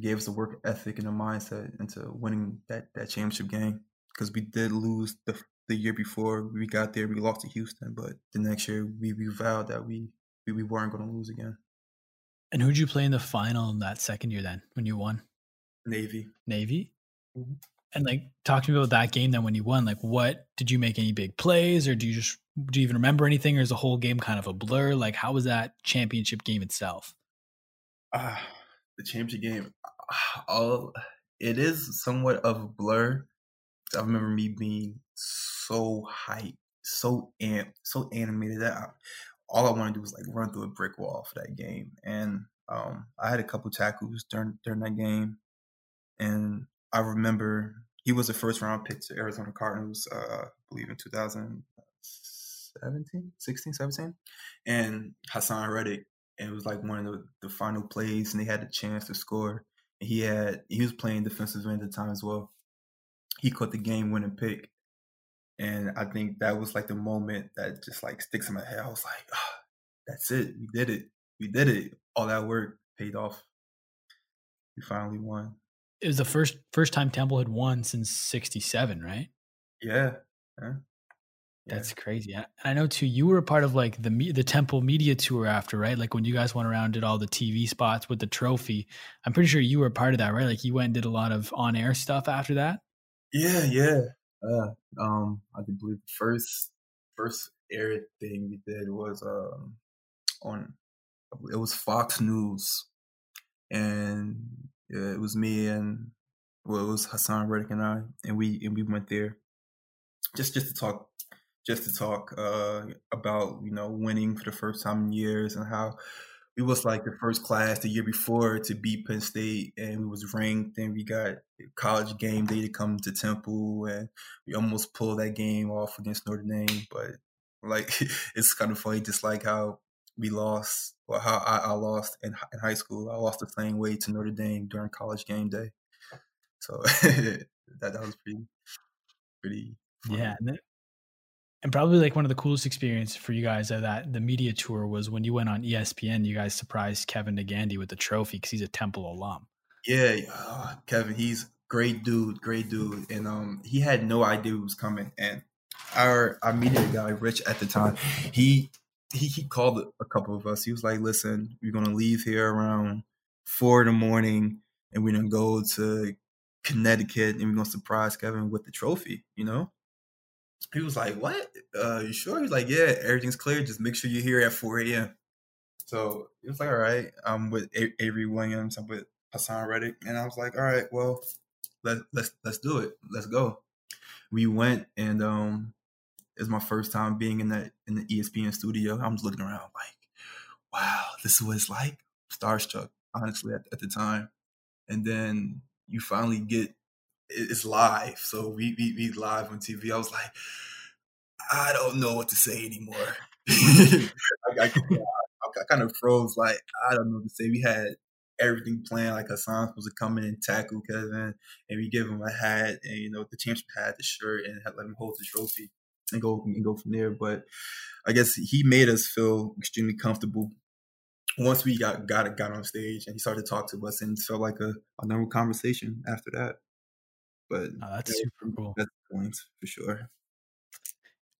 Speaker 2: gave us a work ethic and a mindset into winning that that championship game because we did lose the the year before we got there, we lost to Houston, but the next year we, we vowed that we we, we weren't going to lose again.
Speaker 1: And who'd you play in the final in that second year then when you won?
Speaker 2: Navy.
Speaker 1: Navy. Mm-hmm. And like, talk to me about that game then when you won. Like, what did you make any big plays, or do you just do you even remember anything, or is the whole game kind of a blur? Like, how was that championship game itself?
Speaker 2: Uh, the championship game. Uh, all it is somewhat of a blur. I remember me being so hyped, so amped, so animated that I, all I want to do was like run through a brick wall for that game. And um, I had a couple tackles during during that game, and I remember he was a first round pick to Arizona Cardinals, uh, I believe in 2017, 16, 17, and Haason Reddick. And it was like one of the, the final plays, and they had a chance to score. And he had he was playing defensive end at the time as well. He caught the game winning pick, and I think that was like the moment that just like sticks in my head. I was like, oh, that's it. We did it. We did it. All that work paid off. We finally won.
Speaker 1: It was the first first time Temple had won since '67, right?
Speaker 2: Yeah. yeah.
Speaker 1: That's crazy. And I know too. You were a part of like the the Temple media tour after, right? Like when you guys went around, did all the TV spots with the trophy. I'm pretty sure you were a part of that, right? Like you went and did a lot of on air stuff after that.
Speaker 2: Yeah, yeah. Uh, um, I believe the first first air thing we did was um on it was Fox News, and it was me and well, it was Haason Reddick and I, and we and we went there just just to talk just to talk uh, about you know winning for the first time in years and how we was like the first class the year before to beat Penn State, and we was ranked, and we got college game day to come to Temple, and we almost pulled that game off against Notre Dame. But like, (laughs) it's kind of funny, just like how we lost, or how I, I lost in, in high school. I lost the same way to Notre Dame during college game day. So (laughs) that that was pretty, pretty.
Speaker 1: Funny. Yeah, and then and probably like one of the coolest experiences for you guys of that the media tour was when you went on ESPN. You guys surprised Kevin Negandhi with the trophy because he's a Temple alum.
Speaker 2: Yeah, uh, Kevin, he's great dude, great dude, and um, he had no idea it was coming. And our our media guy, Rich, at the time, he he he called a couple of us. He was like, "Listen, we're gonna leave here around four in the morning, and we're gonna go to Connecticut, and we're gonna surprise Kevin with the trophy." You know, he was like, "What? Uh, you sure?" He's like, "Yeah, everything's clear. Just make sure you're here at 4 a.m." So it was like, "All right." I'm with a- Avery Williams. I'm with Haason Reddick, and I was like, "All right, well, let let's let's do it. Let's go." We went, and um, it's my first time being in that in the ESPN studio. I'm just looking around like, "Wow, this is what it's like." Starstruck, honestly, at, at the time, and then you finally get it's live. So we, we we live on TV. I was like, I don't know what to say anymore. (laughs) I, I, I, kind of froze. Like I don't know what to say. We had everything planned. Like Haason was to come in and tackle Kevin, and we give him a hat and you know the championship hat, the shirt, and let him hold the trophy and go and go from there. But I guess he made us feel extremely comfortable once we got got got on stage and he started to talk to us and it felt like a, a normal conversation after that. But
Speaker 1: oh, that's super cool.
Speaker 2: That's points for sure.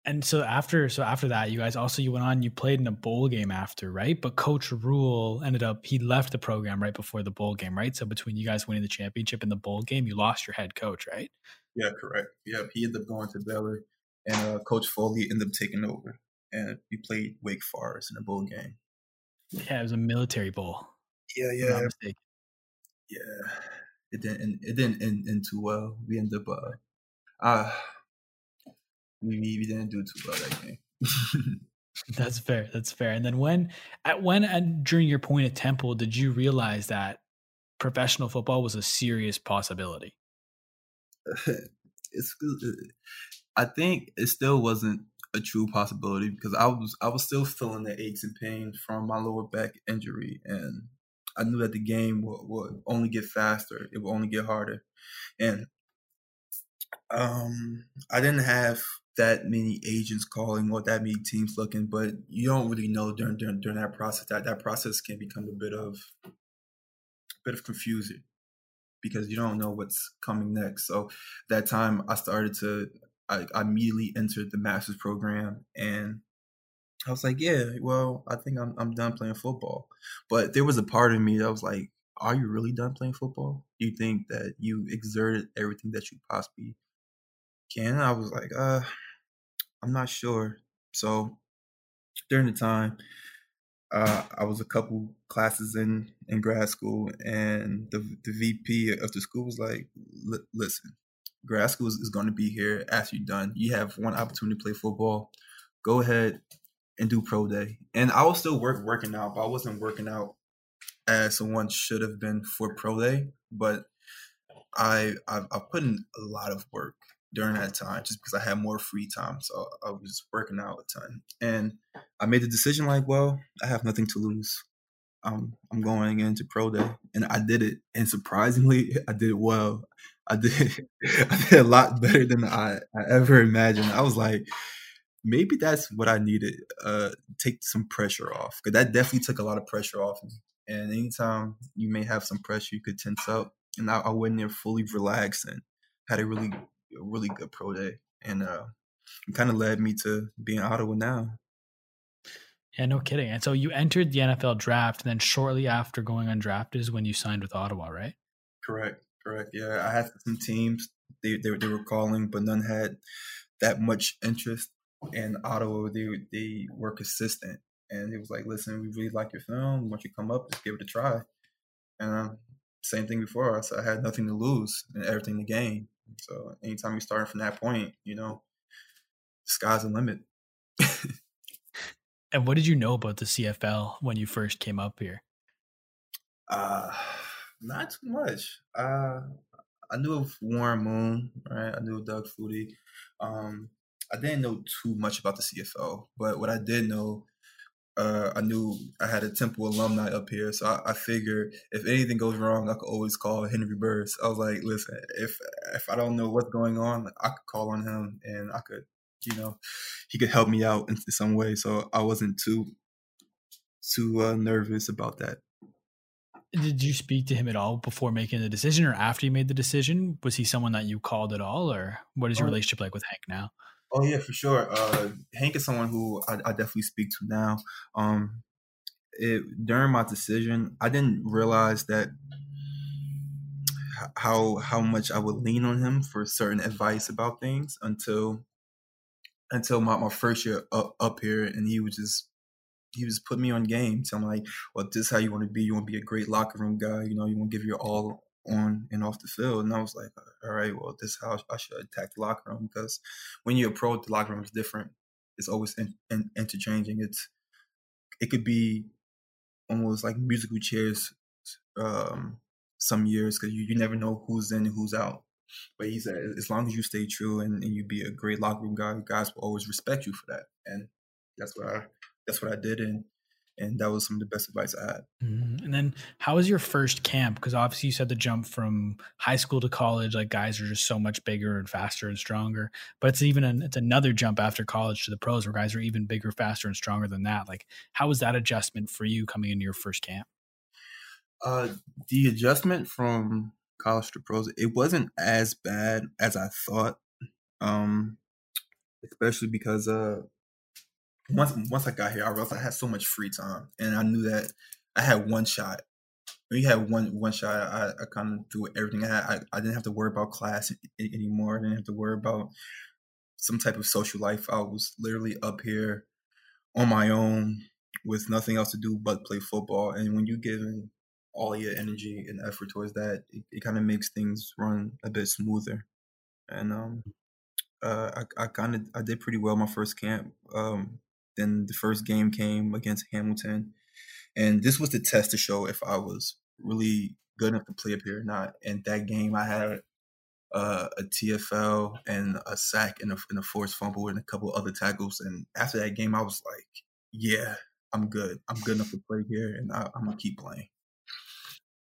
Speaker 1: And so after so after that, you guys also you went on, you played in a bowl game after, right? But Coach Rhule ended up he left the program right before the bowl game, right? So between you guys winning the championship and the bowl game, you lost your head coach, right?
Speaker 2: Yeah, correct. Yeah, he ended up going to Baylor, and uh, Coach Foley ended up taking over. and we played Wake Forest in a bowl game.
Speaker 1: Yeah, it was a military bowl.
Speaker 2: Yeah, yeah, yeah. It didn't. It didn't end, end too well. We ended up. Uh, uh we we didn't do too well that game. (laughs)
Speaker 1: That's fair. That's fair. And then when at when and during your point at Temple did you realize that professional football was a serious possibility? (laughs)
Speaker 2: it's I think it still wasn't a true possibility because I was I was still feeling the aches and pains from my lower back injury and I knew that the game would, would only get faster. It would only get harder. And um I didn't have that many agents calling or that many teams looking, but you don't really know during during, during that process. That that process can become a bit of a bit of confusing because you don't know what's coming next. So that time I started to I, I immediately entered the master's program and I was like, yeah, well, I think I'm I'm done playing football. But there was a part of me that was like, are you really done playing football? Do you think that you exerted everything that you possibly can? I was like, uh, I'm not sure. So during the time, uh, I was a couple classes in in grad school, and the the VP of the school was like, "Listen, grad school is, is going to be here after you're done. You have one opportunity to play football. Go ahead and do pro day." And I was still work working out, but I wasn't working out as someone should have been for pro day. But I I've, I've put in a lot of work during that time just because I had more free time. So I was working out a ton. And I made the decision like, well, I have nothing to lose. Um, I'm going into pro day. And I did it. And surprisingly, (laughs) I did it well. I did (laughs) I did a lot better than I, I ever imagined. I was like, maybe that's what I needed. Uh take some pressure off. Cause that definitely took a lot of pressure off me. And anytime you may have some pressure, you could tense up. And I, I went there fully relaxed and had a really a really good pro day, and uh, it kind of led me to being in Ottawa now.
Speaker 1: Yeah, no kidding. And so you entered the NFL draft, and then shortly after going undrafted is when you signed with Ottawa, right?
Speaker 2: Correct, correct. Yeah, I had some teams they they, they were calling, but none had that much interest. in Ottawa, they they were consistent, and it was like, listen, we really like your film. Want you come up, just give it a try. And um, same thing before us. I had nothing to lose and everything to gain. So anytime you start from that point, you know, the sky's the limit. (laughs)
Speaker 1: and what did you know about the CFL when you first came up here?
Speaker 2: Uh, not too much. Uh, I knew of Warren Moon, right? I knew of Doug Flutie. Um, I didn't know too much about the CFL, but what I did know uh, I knew I had a Temple alumni up here, so I, I figured if anything goes wrong, I could always call Henry Burris. I was like, listen, if if I don't know what's going on, I could call on him, and I could, you know, he could help me out in some way. So I wasn't too too uh, nervous about that.
Speaker 1: Did you speak to him at all before making the decision, or after you made the decision? Was he someone that you called at all, or what is your um, relationship like with Hank now?
Speaker 2: Oh yeah, for sure. Uh, Hank is someone who I, I definitely speak to now. Um, it, during my decision, I didn't realize that how how much I would lean on him for certain advice about things until until my, my first year up, up here, and he was just he was putting me on game, telling like, "Well, this is how you want to be. You want to be a great locker room guy. You know, you want to give your all on and off the field. And I was like, all right, well, this is how I should attack the locker room because when you approach the locker room, it's different. It's always in, in, interchanging. It's it could be almost like musical chairs um, some years because you, you never know who's in and who's out. But he said, as long as you stay true and, and you be a great locker room guy, guys will always respect you for that. And that's what I that's what I did. And and that was some of the best advice I had.
Speaker 1: Mm-hmm. And then, how was your first camp? Because obviously, you said the jump from high school to college, like guys are just so much bigger and faster and stronger. But it's even an, it's another jump after college to the pros, where guys are even bigger, faster, and stronger than that. Like, how was that adjustment for you coming into your first camp?
Speaker 2: Uh, the adjustment from college to pros, it wasn't as bad as I thought. Um, especially because uh once once I got here, I realized I had so much free time, and I knew that I had one shot. When you had one one shot, I, I kind of do everything I had. I, I didn't have to worry about class anymore. I didn't have to worry about some type of social life. I was literally up here on my own with nothing else to do but play football. And when you give all your energy and effort towards that, it, it kind of makes things run a bit smoother. And um, uh, I, I kind of I did pretty well my first camp. Um, then the first game came against Hamilton, and this was the test to show if I was really good enough to play up here or not. And that game, I had uh, a TFL and a sack and a, and a forced fumble and a couple other tackles. And after that game, I was like, yeah, I'm good. I'm good enough to play here, and I, I'm gonna keep playing.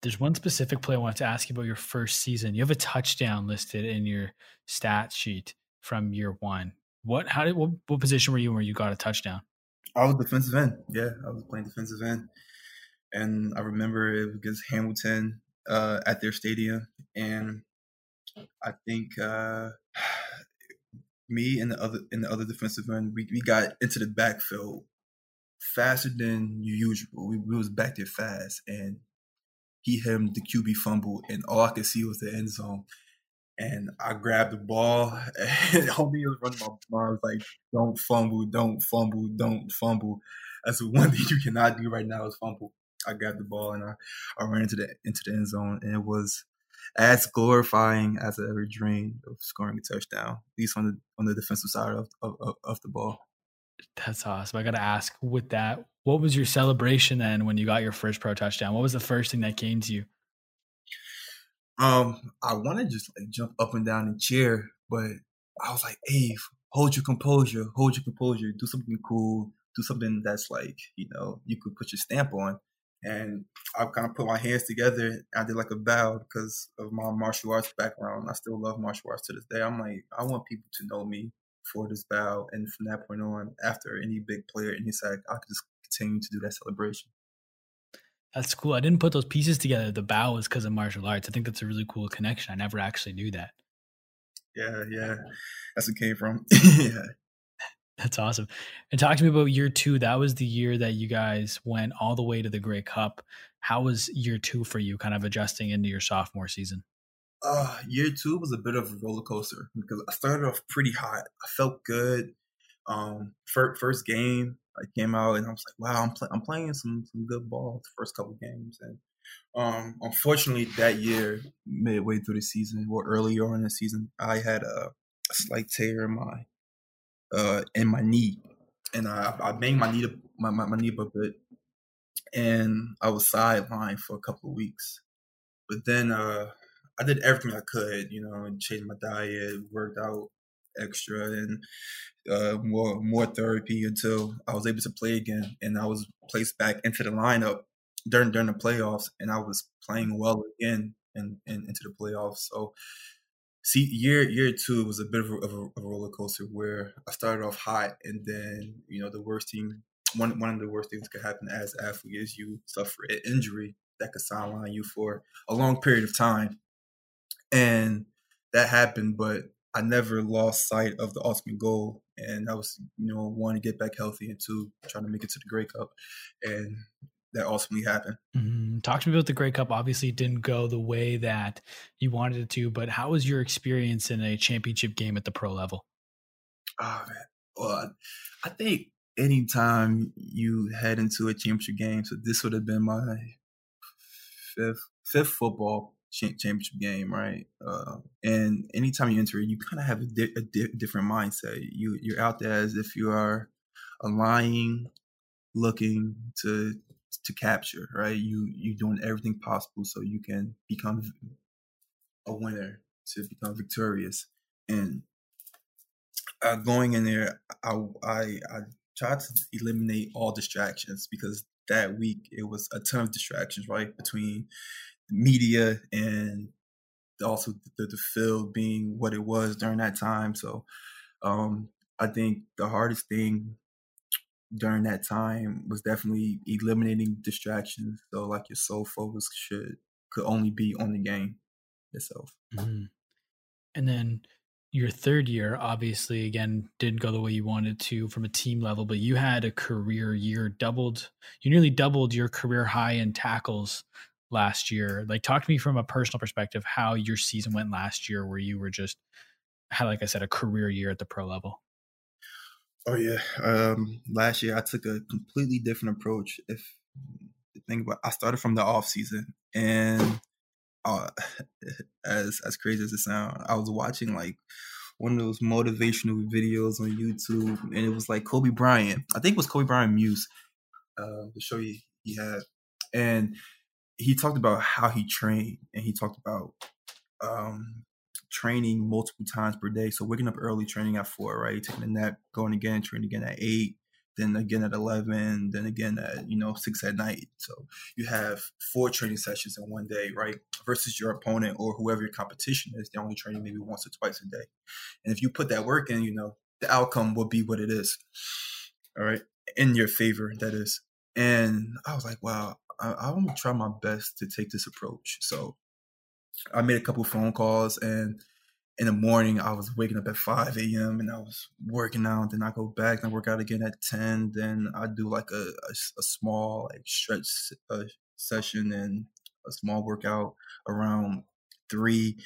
Speaker 1: There's one specific play I wanted to ask you about your first season. You have a touchdown listed in your stat sheet from year one. What? How did? What, what position were you where you got a touchdown?
Speaker 2: I was defensive end. Yeah, I was playing defensive end, and I remember it was against Hamilton uh, at their stadium, and I think uh, me and the other and the other defensive end, we, we got into the backfield faster than usual. We, we was back there fast, and he hit him the QB fumble, and all I could see was the end zone. And I grabbed the ball, (laughs) and homie was running my arms like, "Don't fumble, don't fumble, don't fumble." That's the one (laughs) thing you cannot do right now is fumble. I grabbed the ball and I, I ran into the into the end zone, and it was as glorifying as I ever dreamed of scoring a touchdown, at least on the on the defensive side of of, of the ball.
Speaker 1: That's awesome. I got to ask with that, what was your celebration then when you got your first pro touchdown? What was the first thing that came to you?
Speaker 2: Um, I want to just like jump up and down and cheer, but I was like, Ave, hold your composure, hold your composure, do something cool, do something that's like, you know, you could put your stamp on. And I kind of put my hands together. I did like a bow because of my martial arts background. I still love martial arts to this day. I'm like, I want people to know me for this bow. And from that point on, after any big player, any sack, I could just continue to do that celebration.
Speaker 1: That's cool. I didn't put those pieces together. The bow was because of martial arts. I think that's a really cool connection. I never actually knew that.
Speaker 2: Yeah, yeah. That's what came from. (laughs) yeah.
Speaker 1: That's awesome. And talk to me about year two. That was the year that you guys went all the way to the Grey Cup. How was year two for you, kind of adjusting into your sophomore season?
Speaker 2: Uh, year two was a bit of a roller coaster because I started off pretty hot. I felt good. Um, first, first game, I came out and I was like, wow, I'm, I'm playing some some good ball the first couple games. And um, unfortunately, that year, midway through the season or earlier in the season, I had a, slight tear in my uh, in my knee, and I, I banged my knee up, my, my, my knee up a bit, and I was sidelined for a couple of weeks. But then uh, I did everything I could, you know, and changed my diet, worked out extra, and uh, more more therapy until I was able to play again, and I was placed back into the lineup during during the playoffs, and I was playing well again and in, into the playoffs. So see year year two was a bit of a, of a, roller coaster where I started off hot and then you know the worst thing one one of the worst things that could happen as an athlete is you suffer an injury that could sideline you for a long period of time and that happened but I never lost sight of the ultimate goal and that was you know one to get back healthy and two trying to make it to the Grey Cup and that ultimately happened.
Speaker 1: Mm-hmm. Talk to me about the Grey Cup. Obviously, it didn't go the way that you wanted it to, but how was your experience in a championship game at the pro level?
Speaker 2: Oh man, well, I think anytime you head into a championship game, so this would have been my fifth fifth football championship game, right? Uh, and anytime you enter it, you kind of have a, di- a di- different mindset. You you're out there as if you are a lying, looking to to capture, right? You you doing everything possible so you can become a winner, to become victorious, and uh, going in there, I, I I tried to eliminate all distractions because that week it was a ton of distractions, right, between media and also the, the field being what it was during that time. So um, I think the hardest thing during that time was definitely eliminating distractions. So like your sole focus should could only be on the game itself.
Speaker 1: Mm-hmm. And then your third year, obviously, again, didn't go the way you wanted to from a team level, but you had a career year, doubled, you nearly doubled your career high in tackles last year. Like, talk to me from a personal perspective how your season went last year, where you were just had, like I said, a career year at the pro level.
Speaker 2: Oh yeah. Um, last year I took a completely different approach. If the thing about I started from the off season and uh, (laughs) as as crazy as it sounds, I was watching like one of those motivational videos on YouTube, and it was like Kobe Bryant. I think it was Kobe Bryant Muse, uh, the show he, he had, and he talked about how he trained, and he talked about um, training multiple times per day. So waking up early, training at four, right? Taking a nap, going again, training again at eight, then again at 11, then again at, you know, six at night. So you have four training sessions in one day, right? Versus your opponent or whoever your competition is, they're only training maybe once or twice a day. And if you put that work in, you know, the outcome will be what it is. All right. In your favor, that is. And I was like, wow, I, I want to try my best to take this approach. So I made a couple phone calls and in the morning I was waking up at 5 a.m. and I was working out. Then I go back and I work out again at 10. Then I do like a, a, a small like stretch uh, session and a small workout around three.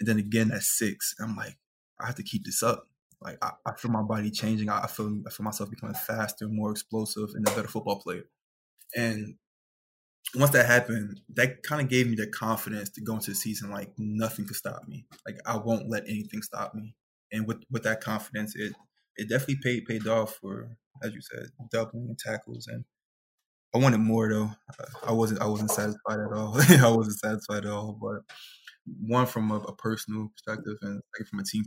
Speaker 2: And then again at six. I'm like, I have to keep this up. Like I, I feel my body changing. I, I feel I feel myself becoming faster, more explosive, and a better football player. And once that happened, that kind of gave me the confidence to go into the season like nothing could stop me. Like I won't let anything stop me. And with with that confidence, it it definitely paid paid off for as you said, doubling tackles and I wanted more though. I wasn't I wasn't satisfied at all. (laughs) I wasn't satisfied at all. But one from a, a personal perspective and from a team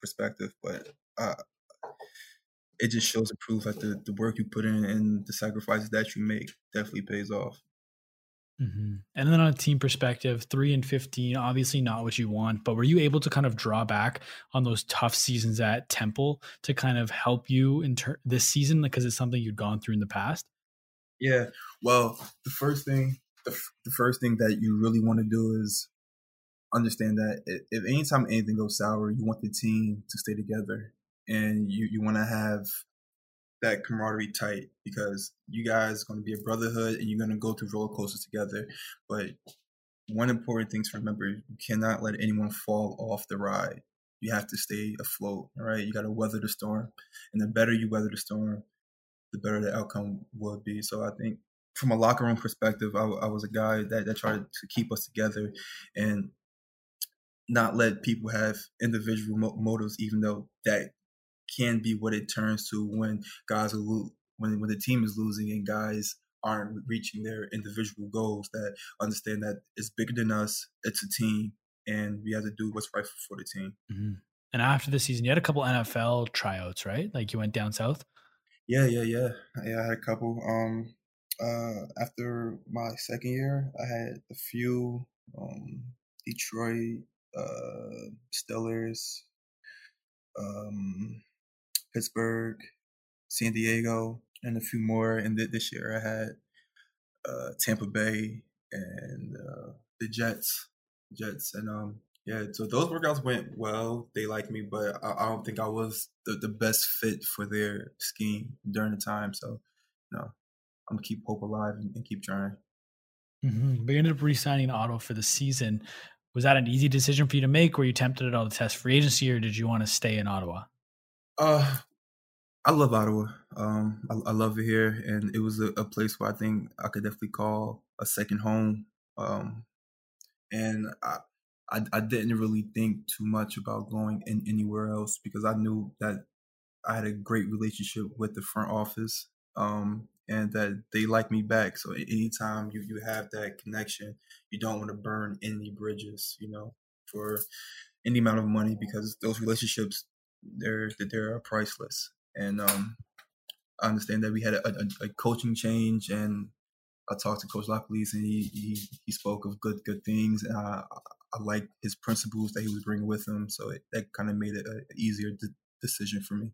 Speaker 2: perspective. But uh, it just shows the proof that the, the work you put in and the sacrifices that you make definitely pays off.
Speaker 1: Mm-hmm. And then on a team perspective, three and 15, obviously not what you want, but were you able to kind of draw back on those tough seasons at Temple to kind of help you in ter- this season because it's something you'd gone through in the past?
Speaker 2: Yeah. Well, the first thing, the, f- the first thing that you really want to do is understand that if, anytime anything goes sour, you want the team to stay together and you, you want to have that camaraderie tight because you guys going to be a brotherhood and you're going to go through roller coasters together. But one important thing to remember: you cannot let anyone fall off the ride. You have to stay afloat. All right, you got to weather the storm, and the better you weather the storm, the better the outcome will be. So I think. From a locker room perspective, I, I was a guy that, that tried to keep us together and not let people have individual motives, even though that can be what it turns to when guys are lo- when when the team is losing and guys aren't reaching their individual goals that understand that it's bigger than us it's a team and we have to do what's right for, the team.
Speaker 1: Mm-hmm. and after the season you had a couple nfl tryouts right? Like you went down south?
Speaker 2: Yeah yeah yeah. Yeah i had a couple. Um uh after my second year i had a few um detroit uh steelers um Pittsburgh, San Diego, and a few more. And this year I had uh, Tampa Bay and uh, the Jets, Jets, and um, yeah. So those workouts went well. They liked me, but I, I don't think I was the, the best fit for their scheme during the time. So, no, I'm gonna keep hope alive and, and keep trying.
Speaker 1: Mm-hmm. But you ended up re-signing Otto for the season. Was that an easy decision for you to make? Were you tempted at all to test free agency, or did you want to stay in Ottawa?
Speaker 2: Uh, I love Ottawa. Um, I, I, love it here, and it was a, a, place where I think I could definitely call a second home. Um, and I, I, I, didn't really think too much about going in anywhere else because I knew that I had a great relationship with the front office, um, and that they like me back. So anytime you you have that connection, you don't want to burn any bridges, you know, for any amount of money because those relationships they're they're priceless. And um, I understand that we had a, a, a, coaching change, and I talked to Coach Lockleys, and he, he he spoke of good good things, and I I like his principles that he was bringing with him, so it, that kind of made it an easier de- decision for me.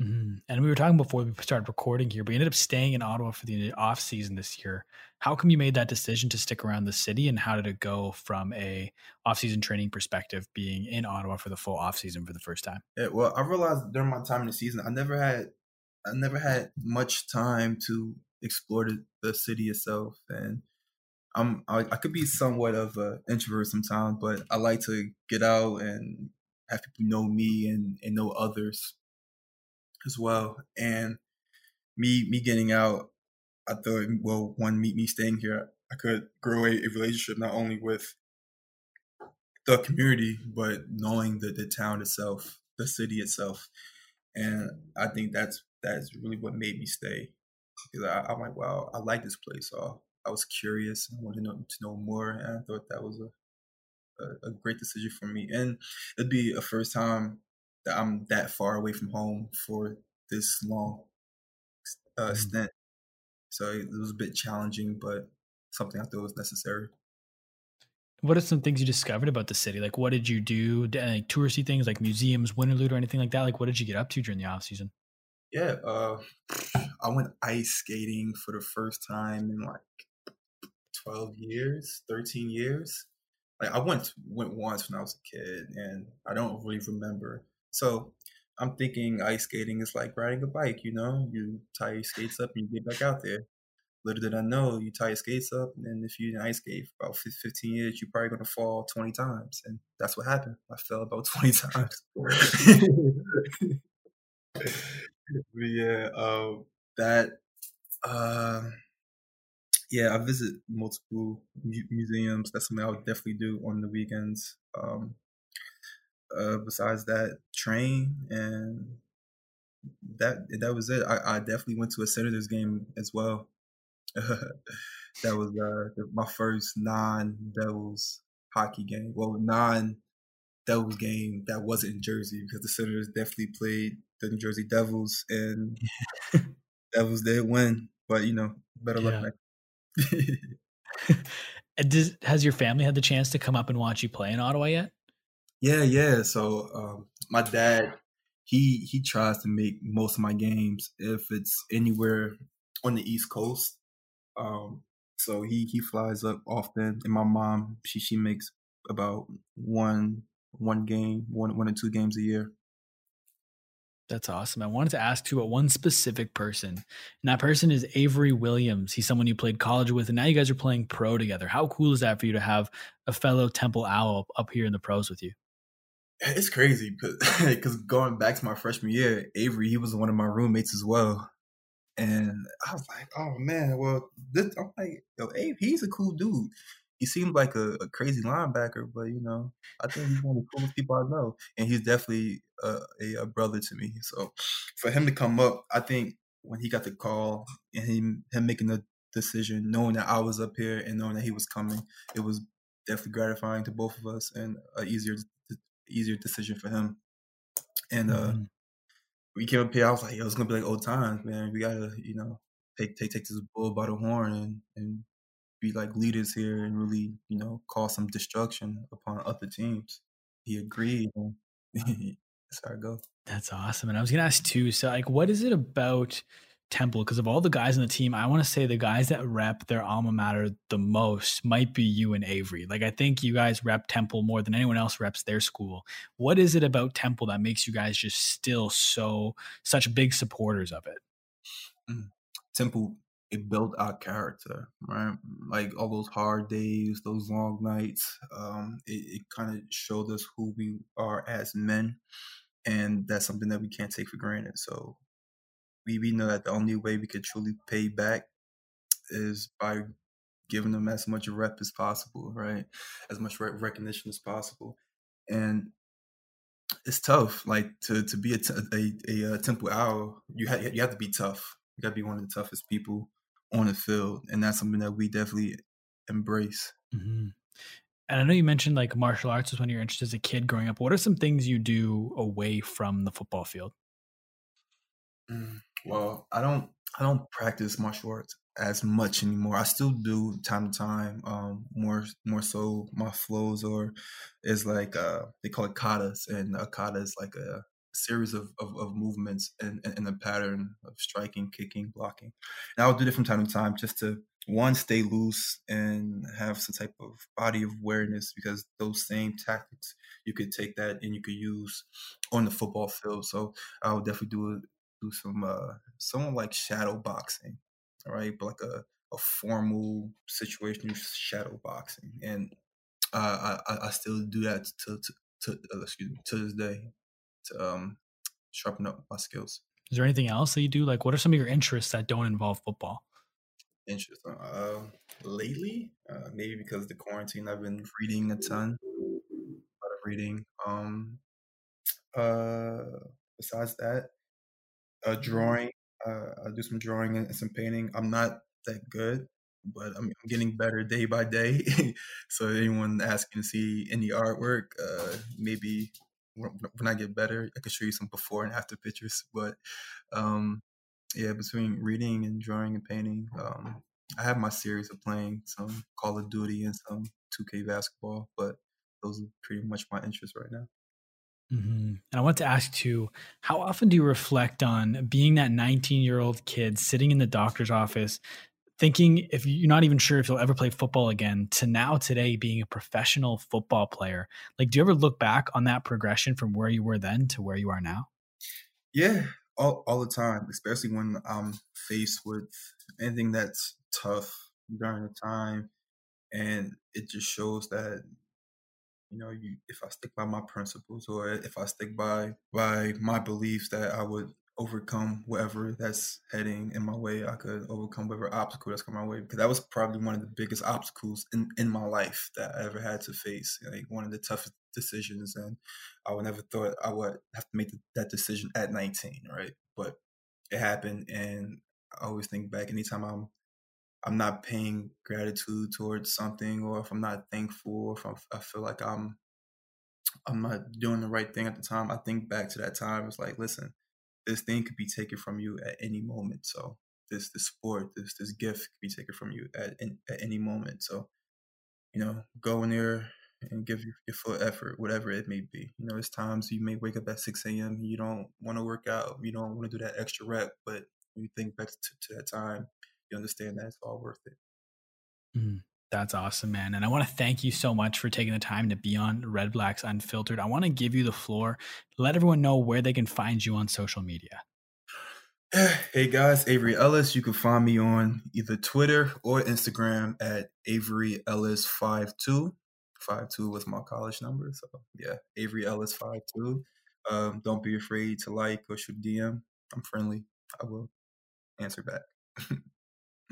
Speaker 1: Mm-hmm. And we were talking before we started recording here, but you ended up staying in Ottawa for the off season this year. How come you made that decision to stick around the city, and how did it go from a off season training perspective, being in Ottawa for the full off season for the first time?
Speaker 2: Yeah, well, I realized during my time in the season, I never had, I never had much time to explore the, the city itself, and I'm I, I could be somewhat of an introvert sometimes, but I like to get out and have people know me and, and know others as well. And me me getting out, I thought well, one me me staying here, I could grow a, a relationship not only with the community, but knowing the the town itself, the city itself, and I think that's that's really what made me stay because I, am like, wow, I like this place. So I was curious and wanted to know, to know more, and I thought that was a, a, a great decision for me. And it'd be a first time I'm that far away from home for this long uh, mm-hmm. stint. So it was a bit challenging, but something I thought was necessary.
Speaker 1: What are some things you discovered about the city? Like, what did you do? Like touristy things, like museums, Winterlude, or anything like that? Like, what did you get up to during the off season?
Speaker 2: Yeah, uh, (sighs) I went ice skating for the first time in like twelve years, thirteen years. Like I went went once when I was a kid, and I don't really remember. So I'm thinking ice skating is like riding a bike. You know, you tie your skates up and you get back out there. Little did I know, you tie your skates up, and if you ice skate for about 15 years, you're probably gonna fall 20 times, and that's what happened. I fell about (laughs) 20 times. (laughs) yeah, um, that, uh, yeah, I visit multiple mu- museums. That's something I would definitely do on the weekends. Um, uh, besides that, train and that that was it. I, I definitely went to a Senators game as well. (laughs) that was uh, my first non-Devils hockey game. Well, non-Devils game that wasn't in Jersey because the Senators definitely played the New Jersey Devils and (laughs) Devils did win. But you know, better luck
Speaker 1: next. (laughs) Does, has your family had the chance to come up and watch you play in Ottawa yet?
Speaker 2: Yeah, yeah. So um, my dad, he he tries to make most of my games if it's anywhere on the East Coast. Um, so he he flies up often, and my mom she she makes about one one game, one one or two games a year.
Speaker 1: That's awesome. I wanted to ask you about one specific person, and that person is Avery Williams. He's someone you played college with, and now you guys are playing pro together. How cool is that for you to have a fellow Temple Owl up here in the pros with you?
Speaker 2: It's crazy because (laughs) going back to my freshman year, Avery he was one of my roommates as well. And I was like, oh man, well, this, I'm like, yo, Abe, he's a cool dude. He seemed like a, a, crazy linebacker, but you know, I think he's one of the coolest people I know, and he's definitely a, a, brother to me. So for him to come up, I think when he got the call and him him making the decision, knowing that I was up here and knowing that he was coming, it was definitely gratifying to both of us and a easier easier decision for him. And uh, mm-hmm we came up here, I was like, yo, it's gonna be like old times, man. We gotta, you know, take take take this bull by the horn and and be like leaders here and really, you know, cause some destruction upon other teams. He agreed. And (laughs) that's how it goes.
Speaker 1: That's awesome. And I was gonna ask too. So, like, what is it about Temple because of all the guys on the team, I want to say the guys that rep their alma mater the most might be you and Avery. Like I think you guys rep Temple more than anyone else reps their school. What is it about Temple that makes you guys just still so such big supporters of it?
Speaker 2: Mm. Temple it built our character, right? Like all those hard days, those long nights. Um, it, it kind of showed us who we are as men, and that's something that we can't take for granted. So we, we know that the only way we could truly pay back is by giving them as much rep as possible, right? As much recognition as possible. And it's tough, like to to be a, a, a, a Temple Owl, you have you have to be tough. You got to be one of the toughest people on the field, and that's something that we definitely embrace.
Speaker 1: Mm-hmm. And I know you mentioned like martial arts was one of your interests as a kid growing up. What are some things you do away from the football field?
Speaker 2: Mm. Well, I don't I don't practice martial arts as much anymore. I still do time to time. Um, more more so my flows or is like uh they call it katas, and a kata is like a series of, of, of movements and in, a pattern of striking, kicking, blocking. And I'll do it from time to time just to one stay loose and have some type of body of awareness because those same tactics you could take that and you could use on the football field. So I'll definitely do it do some uh someone like shadow boxing, all right, but like a a formal situation you shadow boxing, and uh, I I still do that to to, to uh, excuse me to this day to um sharpen up my skills.
Speaker 1: Is there anything else that you do? Like, what are some of your interests that don't involve football?
Speaker 2: Interest uh, lately, uh, maybe because of the quarantine, I've been reading a ton, a lot of reading. Um, uh, besides that, uh, drawing. Uh, I do some drawing and some painting. I'm not that good, but I'm, I'm getting better day by day. (laughs) so anyone asking to see any artwork, uh, maybe when I get better, I can show you some before and after pictures. But um, yeah, between reading and drawing and painting, um, I have my series of playing some Call of Duty and some 2K basketball, but those are pretty much my interests right now.
Speaker 1: Mm-hmm. And I want to ask too, how often do you reflect on being that 19 year old kid sitting in the doctor's office, thinking if you're not even sure if you'll ever play football again, to now today being a professional football player? Like, do you ever look back on that progression from where you were then to where you are now?
Speaker 2: Yeah, all, all the time, especially when I'm faced with anything that's tough during the time. And it just shows that you know, you if I stick by my principles or if I stick by by my beliefs that I would overcome whatever that's heading in my way. I could overcome whatever obstacle that's coming my way because that was probably one of the biggest obstacles in, in my life that I ever had to face. Like one of the toughest decisions, and I would never thought I would have to make that decision at 19, right? But it happened, and I always think back anytime I'm I'm not paying gratitude towards something, or if I'm not thankful, or if I'm, I feel like I'm I'm not doing the right thing at the time, I think back to that time. It's like, listen, this thing could be taken from you at any moment. So this this sport, this this gift could be taken from you at at any moment. So you know, go in there and give your, your full effort, whatever it may be. You know, there's times you may wake up at 6 a.m. You don't want to work out, you don't want to do that extra rep, but you think back to, to that time, you understand that it's all worth it.
Speaker 1: Mm, that's awesome, man. And I want to thank you so much for taking the time to be on Redblacks Unfiltered. I want to give you the floor. Let everyone know where they can find you on social media. (sighs)
Speaker 2: Hey guys, Avery Ellis. You can find me on either Twitter or Instagram at Avery Ellis 52. 52 was my college number. So yeah, Avery Ellis 52. Um, don't be afraid to like or shoot DM. I'm friendly. I will answer back. (laughs)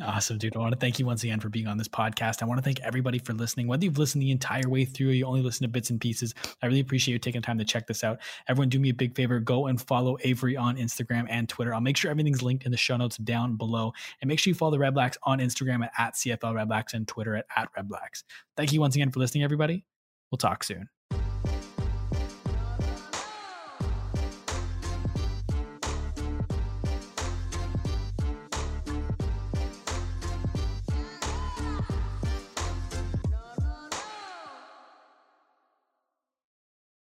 Speaker 1: Awesome, dude. I want to thank you once again for being on this podcast. I want to thank everybody for listening. Whether you've listened the entire way through or you only listen to bits and pieces, I really appreciate you taking time to check this out. Everyone, do me a big favor go and follow Avery on Instagram and Twitter. I'll make sure everything's linked in the show notes down below. And make sure you follow the Redblacks on Instagram at, at CFL Redblacks and Twitter at, at. Thank you once again for listening, everybody. We'll talk soon.